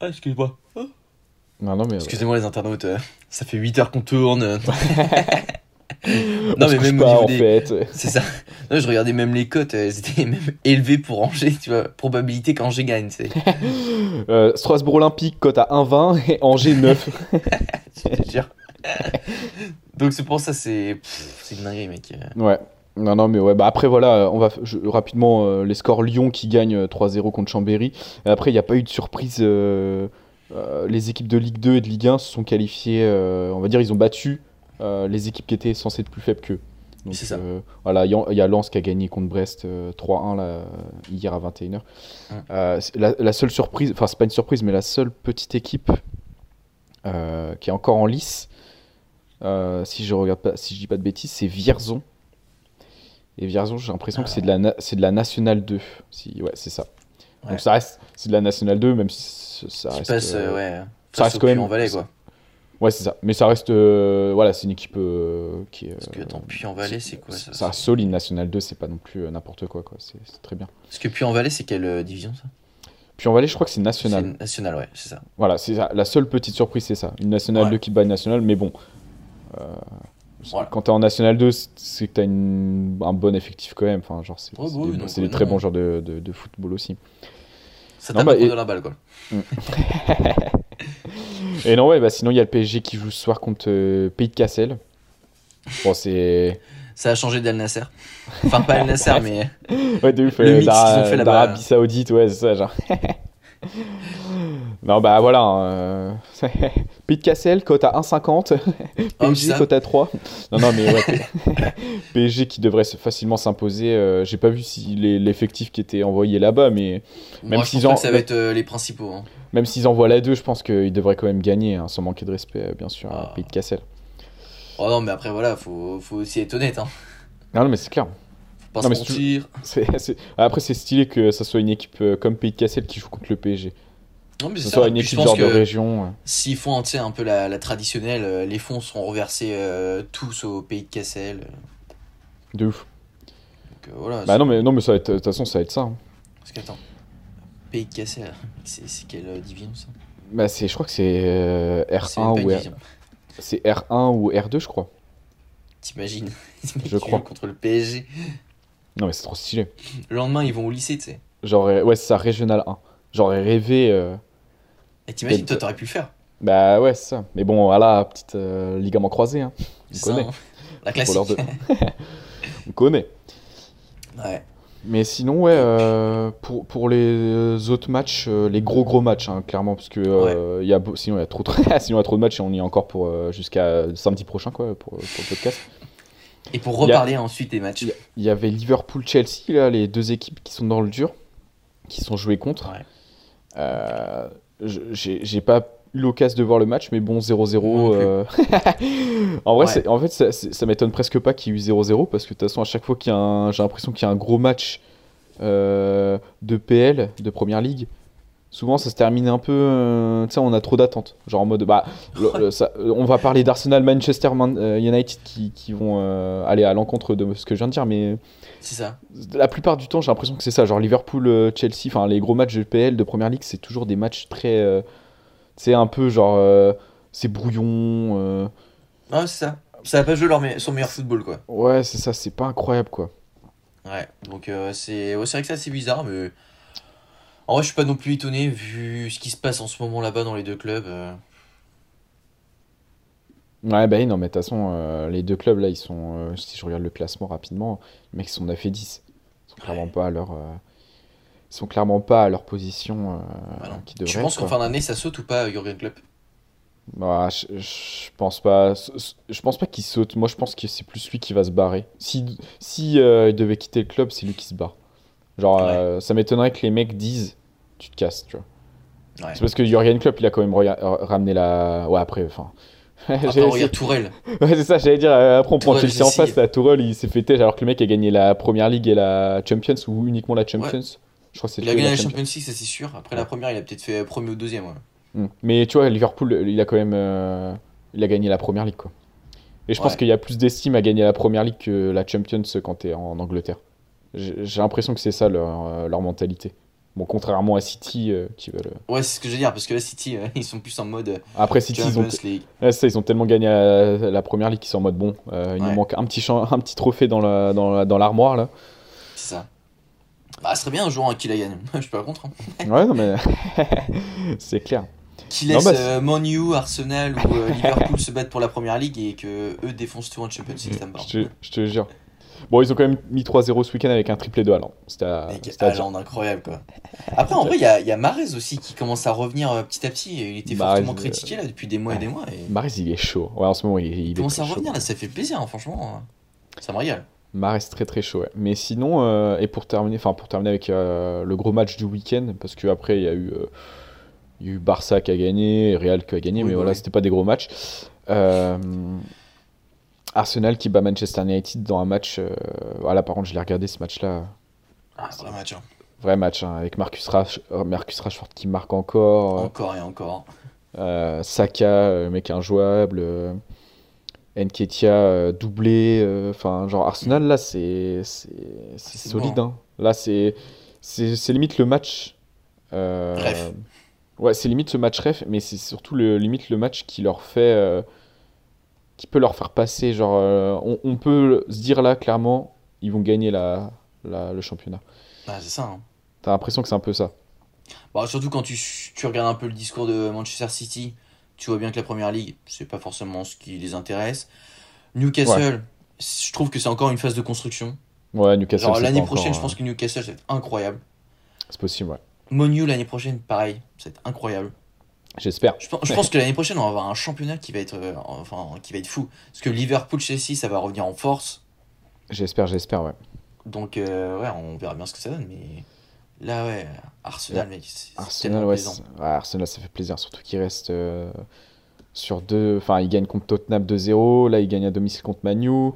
Speaker 1: ah, excuse-moi.
Speaker 2: Oh. Non, non, mais.
Speaker 1: Excusez-moi, les internautes, euh, ça fait 8 heures qu'on tourne.
Speaker 2: non, mais même pas, en fait.
Speaker 1: C'est ça. Non, je regardais même les cotes, elles étaient même élevées pour Angers, tu vois. Probabilité qu'Angers gagne, c'est.
Speaker 2: euh, Strasbourg Olympique, cote à 1,20 et Angers 9.
Speaker 1: Donc c'est pour ça, c'est. C'est une dinguerie, mec.
Speaker 2: Ouais. Non, non, mais ouais, bah après voilà, on va rapidement euh, les scores Lyon qui gagne 3-0 euh, contre Chambéry. Et après, il n'y a pas eu de surprise. Euh, les équipes de Ligue 2 et de Ligue 1 se sont qualifiées, on va dire, ils ont battu les équipes qui étaient censées être plus faibles qu'eux.
Speaker 1: C'est ça.
Speaker 2: voilà, il y, a Lens qui a gagné contre Brest 3-1 hier à 21h. La, la, seule surprise, enfin, c'est pas une surprise, mais la seule petite équipe qui est encore en lice, si je regarde pas, si je dis pas de bêtises, c'est Vierzon et Vierzon, j'ai l'impression que c'est de, la c'est de la Nationale 2. Si, ouais, c'est ça. Donc ça reste, c'est de la Nationale 2, même si ça reste.
Speaker 1: Passe, euh, ouais.
Speaker 2: Ça, reste quand même.
Speaker 1: En Valais, quoi.
Speaker 2: Ouais, c'est ça. Mais ça reste. Euh, voilà, c'est une équipe euh, qui est.
Speaker 1: Parce que, attends, Puy-en-Valais, c'est quoi
Speaker 2: ça Ça solide Nationale 2, c'est pas non plus n'importe quoi, quoi. C'est très bien.
Speaker 1: Parce que Puy-en-Valais, c'est quelle division, ça?
Speaker 2: Puy-en-Valais, je crois que c'est National.
Speaker 1: National, ouais, c'est ça.
Speaker 2: Voilà, c'est La seule petite surprise, c'est ça. Une Nationale 2 qui bat une Nationale, mais bon. Quand tu es en National 2, c'est que tu as un bon effectif quand même. Enfin, genre, c'est des, très bons joueurs de, de, football aussi.
Speaker 1: Ça t'a bah, et... de la balle, quoi.
Speaker 2: Mm. et non, ouais, bah, sinon, il y a le PSG qui joue ce soir contre euh, Pays de Cassel. Bon, c'est.
Speaker 1: Ça a changé d'Al Nasser. Enfin, pas Al Nasser, mais.
Speaker 2: Ouais, de ouf. Là-bas. D'Arabie Saoudite, ouais, c'est ça, genre. non, bah voilà. Euh... Pete Cassel, cote à 1,50. PSG, cote à 3. Non, non, mais ouais. PSG qui devrait facilement s'imposer. Euh, j'ai pas vu si l'effectif qui était envoyé là-bas, mais.
Speaker 1: même s'ils en... ça va être euh, les principaux. Hein.
Speaker 2: Même s'ils envoient la 2, je pense qu'ils devraient quand même gagner, hein, sans manquer de respect, euh, bien sûr, à ah. Pete Cassel.
Speaker 1: Oh non, mais après, voilà, faut, faut aussi être honnête. Hein.
Speaker 2: Non, non, mais c'est clair.
Speaker 1: Pas non, se
Speaker 2: Après, c'est stylé que ça soit une équipe comme Pete Cassel qui joue contre le PSG.
Speaker 1: Non, mais
Speaker 2: c'est ça. une équipe genre de région.
Speaker 1: S'ils font un peu la, la, traditionnelle, euh, les fonds seront reversés euh, tous au pays de Cassel.
Speaker 2: De ouf.
Speaker 1: Donc, euh, voilà,
Speaker 2: bah non mais, non, mais ça va être, de toute façon, ça va être ça. Hein.
Speaker 1: Parce qu'attends, pays de Cassel, c'est quelle division ça?
Speaker 2: Bah, je crois que c'est R1 ou R... C'est R1 ou R2, je crois.
Speaker 1: T'imagines
Speaker 2: Je crois.
Speaker 1: Contre le PSG.
Speaker 2: Non, mais c'est trop stylé.
Speaker 1: Le lendemain, ils vont au lycée, tu sais.
Speaker 2: Genre, ouais, c'est ça, Régional 1. J'aurais rêvé.
Speaker 1: Et t'imagines, toi, t'aurais pu le faire.
Speaker 2: Bah ouais, c'est ça. Mais bon, voilà, petite euh, ligament croisé. Hein.
Speaker 1: On connaît. Hein. La classique.
Speaker 2: On connaît.
Speaker 1: Ouais.
Speaker 2: Mais sinon, ouais, euh, pour, pour les autres matchs, euh, les gros gros matchs, hein, clairement, parce que y a, sinon il y a trop, sinon il y a trop de matchs et on y est encore pour jusqu'à samedi prochain, quoi, pour, pour, le podcast.
Speaker 1: Et pour reparler ensuite des matchs.
Speaker 2: Il y avait Liverpool-Chelsea, là, les deux équipes qui sont dans le dur, qui sont jouées contre. Ouais j'ai pas eu l'occasion de voir le match, mais bon, 0-0. Euh, en vrai, en fait, ça, ça m'étonne presque pas qu'il y ait eu 0-0 parce que de toute façon, à chaque fois qu'il y a un, j'ai l'impression qu'il y a un gros match euh, de PL, de Première Ligue, souvent ça se termine un peu. euh, tu sais, on a trop d'attentes. Genre en mode. Bah, le- le- ça- on va parler d'Arsenal, Manchester Man- euh, United qui, qui vont euh, aller à l'encontre de ce que je viens de dire, mais
Speaker 1: C'est ça.
Speaker 2: la plupart du temps, j'ai l'impression que c'est ça. Genre Liverpool, Chelsea, enfin les gros matchs de PL de première ligue, c'est toujours des matchs très. euh, tu sais, un peu genre. c'est brouillon.
Speaker 1: Ah, c'est ça. Ça va pas jouer leur me- son meilleur football, quoi.
Speaker 2: ouais, c'est ça, c'est pas incroyable quoi.
Speaker 1: Ouais, donc c'est ouais, c'est vrai que c'est assez bizarre, mais en vrai, je suis pas non plus étonné vu ce qui se passe en ce moment là-bas dans les deux clubs. euh.
Speaker 2: Ouais, bah oui, non, mais de toute façon, euh, les deux clubs là, ils sont. euh, si je regarde le classement rapidement, les mecs ils sont 9 et 10. Ils sont clairement
Speaker 1: Ouais.
Speaker 2: pas à leur. euh, ils sont clairement pas à leur position euh,
Speaker 1: Bah non.
Speaker 2: qui
Speaker 1: Tu
Speaker 2: devrait
Speaker 1: penses
Speaker 2: être,
Speaker 1: qu'en
Speaker 2: quoi.
Speaker 1: fin d'année ça saute ou pas, Jurgen Klopp?
Speaker 2: Bah, je, je pense pas. Je pense pas qu'il saute. Moi, je pense que c'est plus lui qui va se barrer. Si, si euh, il devait quitter le club, c'est lui qui se barre. Genre,
Speaker 1: Ouais.
Speaker 2: euh, ça m'étonnerait que les mecs disent tu te casses, tu vois.
Speaker 1: Ouais.
Speaker 2: C'est parce que Jurgen Klopp, il a quand même euh, ramené la. Ouais, après, enfin.
Speaker 1: Après,
Speaker 2: J'allais
Speaker 1: regarde Tourelle.
Speaker 2: Ouais, c'est ça, j'allais dire. euh, Après, on prend Chelsea en face. La Tourelle, il s'est fait têche alors que le mec a gagné la première ligue et la Champions ou uniquement la Champions. Je crois que c'est
Speaker 1: Il a gagné la
Speaker 2: Champions.
Speaker 1: League, ça c'est sûr. Après la première, il a peut-être fait premier ou deuxième. ouais.
Speaker 2: Mm. Mais tu vois, Liverpool, il a quand même. euh, il a gagné la première ligue, quoi. Et je pense qu'il y a plus d'estime à gagner la première ligue que la Champions quand t'es en Angleterre. J'ai l'impression que c'est ça leur, leur mentalité. Bon, contrairement à City euh, qui veulent.
Speaker 1: Ouais, c'est ce que je veux dire, parce que là, City, euh, ils sont plus en mode euh,
Speaker 2: Après City, ils ont, ouais, ça, ils ont tellement gagné la, la première ligue qu'ils sont en mode bon. euh, il
Speaker 1: Ouais.
Speaker 2: nous manque un petit, champ- un petit trophée dans la- dans la- dans l'armoire là.
Speaker 1: C'est ça. Bah, ce serait bien un jour hein, qui la gagne. je suis pas contre. hein.
Speaker 2: Ouais, non mais. c'est clair.
Speaker 1: Qui laisse
Speaker 2: bah,
Speaker 1: euh, Man U, Arsenal ou euh, Liverpool se battre pour la première ligue et que eux défoncent tout en Champions League, ça me
Speaker 2: je te jure. Bon, ils ont quand même mis 3-0 ce week-end avec un triplé de Haaland. C'était à.
Speaker 1: Haaland, incroyable quoi. Après, en vrai, il y a, y a aussi qui commence à revenir euh, petit à petit. Il était fortement
Speaker 2: euh,
Speaker 1: critiqué là depuis des mois et des mois. Et...
Speaker 2: Il est chaud. Ouais, en ce moment, il, il
Speaker 1: Il commence à
Speaker 2: chaud.
Speaker 1: revenir là, ça fait plaisir, hein, franchement. Ça me régale.
Speaker 2: Mahrez, très très chaud. ouais. Mais sinon, euh, et pour terminer, enfin pour terminer avec euh, le gros match du week-end, parce qu'après il y a eu, euh, il y a eu Barça qui a gagné, Real qui a gagné,
Speaker 1: Oui,
Speaker 2: mais
Speaker 1: bah
Speaker 2: voilà, c'était pas des gros matchs. Arsenal qui bat Manchester United dans un match. euh, voilà, par contre, je l'ai regardé ce match-là.
Speaker 1: Ah, vrai match. hein.
Speaker 2: Vrai match, hein, avec Marcus, Rash- euh, Marcus Rashford qui marque encore. euh,
Speaker 1: Encore et encore.
Speaker 2: Euh, Saka, mec injouable. Euh, euh, doublé. Enfin, genre Arsenal, là, c'est c'est c'est
Speaker 1: C'est
Speaker 2: solide.
Speaker 1: bon.
Speaker 2: hein. Là, c'est c'est c'est limite le match. euh,
Speaker 1: Ref.
Speaker 2: Ouais, c'est limite ce match ref, mais c'est surtout le, limite le match qui leur fait. Euh, qui peut leur faire passer. Genre, euh, on, on peut se dire là, clairement, ils vont gagner la, la- le championnat.
Speaker 1: Ah, c'est ça. hein.
Speaker 2: T'as l'impression que c'est un peu ça.
Speaker 1: Bon, surtout quand tu, tu regardes un peu le discours de Manchester City, tu vois bien que la première ligue, c'est pas forcément ce qui les intéresse. Newcastle, je trouve que c'est encore une phase de construction.
Speaker 2: Ouais, Newcastle. C'est
Speaker 1: l'année prochaine,
Speaker 2: encore,
Speaker 1: je pense que Newcastle, ça va être incroyable.
Speaker 2: euh, C'est possible, ouais.
Speaker 1: Monu l'année prochaine, pareil, ça va être incroyable.
Speaker 2: J'espère.
Speaker 1: Je pense, je pense que l'année prochaine, on va avoir un championnat qui va être, euh, enfin, qui va être fou. Parce que Liverpool, Chelsea, ça va revenir en force.
Speaker 2: J'espère, j'espère, ouais.
Speaker 1: Donc, euh, ouais, on verra bien ce que ça donne. Mais là, ouais, Arsenal, mec,
Speaker 2: Arsenal, ouais,
Speaker 1: plaisant.
Speaker 2: c'est- ouais, Arsenal, ça fait plaisir, surtout qu'il reste euh, sur deux. Enfin, il gagne contre Tottenham 2-0, là, il gagne à domicile contre Manu.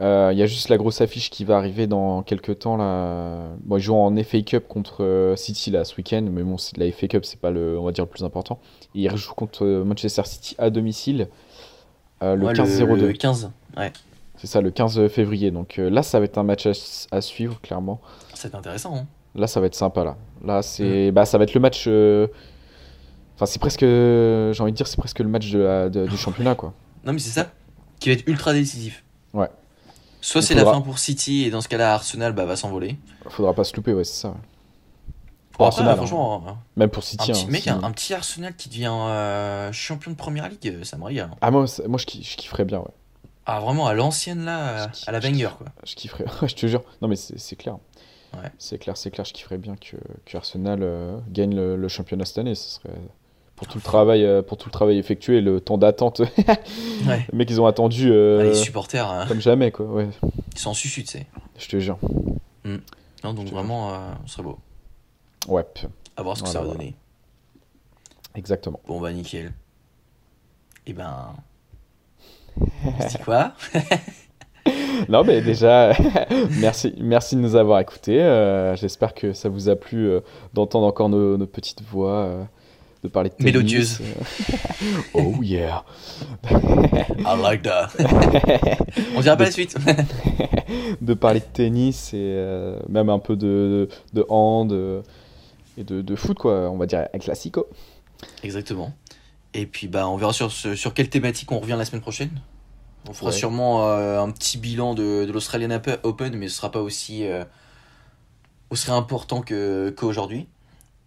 Speaker 2: Euh, Il y a juste la grosse affiche qui va arriver dans quelques temps. Là. Bon, ils jouent en FA Cup contre euh, City là, ce week-end, mais bon, la FA Cup, c'est pas le, on va dire, le plus important. Et ils rejouent contre euh, Manchester City à domicile euh, le
Speaker 1: Ouais,
Speaker 2: 15-02.
Speaker 1: Le 15, ouais,
Speaker 2: C'est ça, le 15 février. Donc euh, là, ça va être un match à, à suivre, clairement.
Speaker 1: c'est intéressant. Hein.
Speaker 2: Là, ça va être sympa, là. Là, c'est... Bah, ça va être le match... euh, Enfin, c'est presque... J'ai envie de dire, c'est presque le match de la- de- du championnat, quoi.
Speaker 1: Non, mais c'est ça qui va être ultra décisif.
Speaker 2: Ouais.
Speaker 1: Soit c'est
Speaker 2: faudra-
Speaker 1: la fin pour City et dans ce cas-là, Arsenal bah, va s'envoler.
Speaker 2: Faudra pas se louper, ouais, c'est ça. Pour
Speaker 1: après,
Speaker 2: Arsenal,
Speaker 1: franchement, un,
Speaker 2: Même pour City.
Speaker 1: petit,
Speaker 2: hein,
Speaker 1: mec, un, un petit Arsenal qui devient euh, champion de première ligue, euh, ça me régale. hein.
Speaker 2: Ah, moi, moi je, ki- je kifferais bien, ouais.
Speaker 1: Ah, vraiment à l'ancienne là,
Speaker 2: Je
Speaker 1: à la Wenger quoi.
Speaker 2: Je kifferais, je te jure. Non, mais c'est c'est clair.
Speaker 1: Ouais.
Speaker 2: C'est clair, c'est clair, je kifferais bien que, que Arsenal euh, gagne le, le championnat cette année. Ce serait... Pour tout, le travail, euh, pour tout le travail effectué, le temps d'attente.
Speaker 1: Ouais.
Speaker 2: Les mecs, ils ont attendu euh,
Speaker 1: Ah, les supporters, euh,
Speaker 2: comme jamais, quoi. Ouais,
Speaker 1: ils sont en susu, tu sais.
Speaker 2: je te jure.
Speaker 1: Non, donc vraiment, euh, ce serait beau.
Speaker 2: Ouais,
Speaker 1: À voir ce que
Speaker 2: Voilà,
Speaker 1: ça va
Speaker 2: voilà.
Speaker 1: donner.
Speaker 2: exactement.
Speaker 1: Bon, bah nickel. Et ben. On se dit quoi
Speaker 2: non, mais déjà, merci, merci de nous avoir écoutés. Euh, j'espère que ça vous a plu euh, d'entendre encore nos, petites voix, de parler de tennis.
Speaker 1: Mélodieuse.
Speaker 2: oh yeah.
Speaker 1: I like that. On dira pas la suite.
Speaker 2: de parler de tennis et même un peu de, de, hand et de, de, foot, quoi. On va dire un classico.
Speaker 1: Exactement. Et puis, bah, on verra sur, sur quelle thématique on revient la semaine prochaine. On fera sûrement euh, un petit bilan de, de l'Australian Open, mais ce sera pas aussi, euh, aussi important qu'aujourd'hui.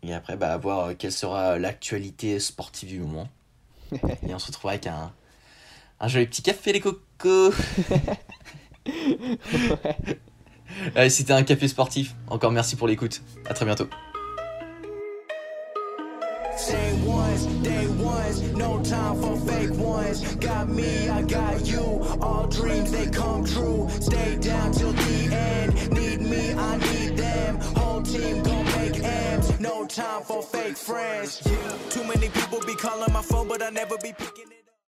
Speaker 1: Et après, bah, voir quelle sera l'actualité sportive du moment. Et on se retrouvera avec un, un joli petit café, les cocos. Allez, c'était un café sportif. Encore merci pour l'écoute. À très bientôt. no time for fake ones. Got me, I got you. All dreams they come true. Stay down till the end. Need me, I need them. Whole team. No time for fake friends. Too many people be calling my phone, but I never be picking.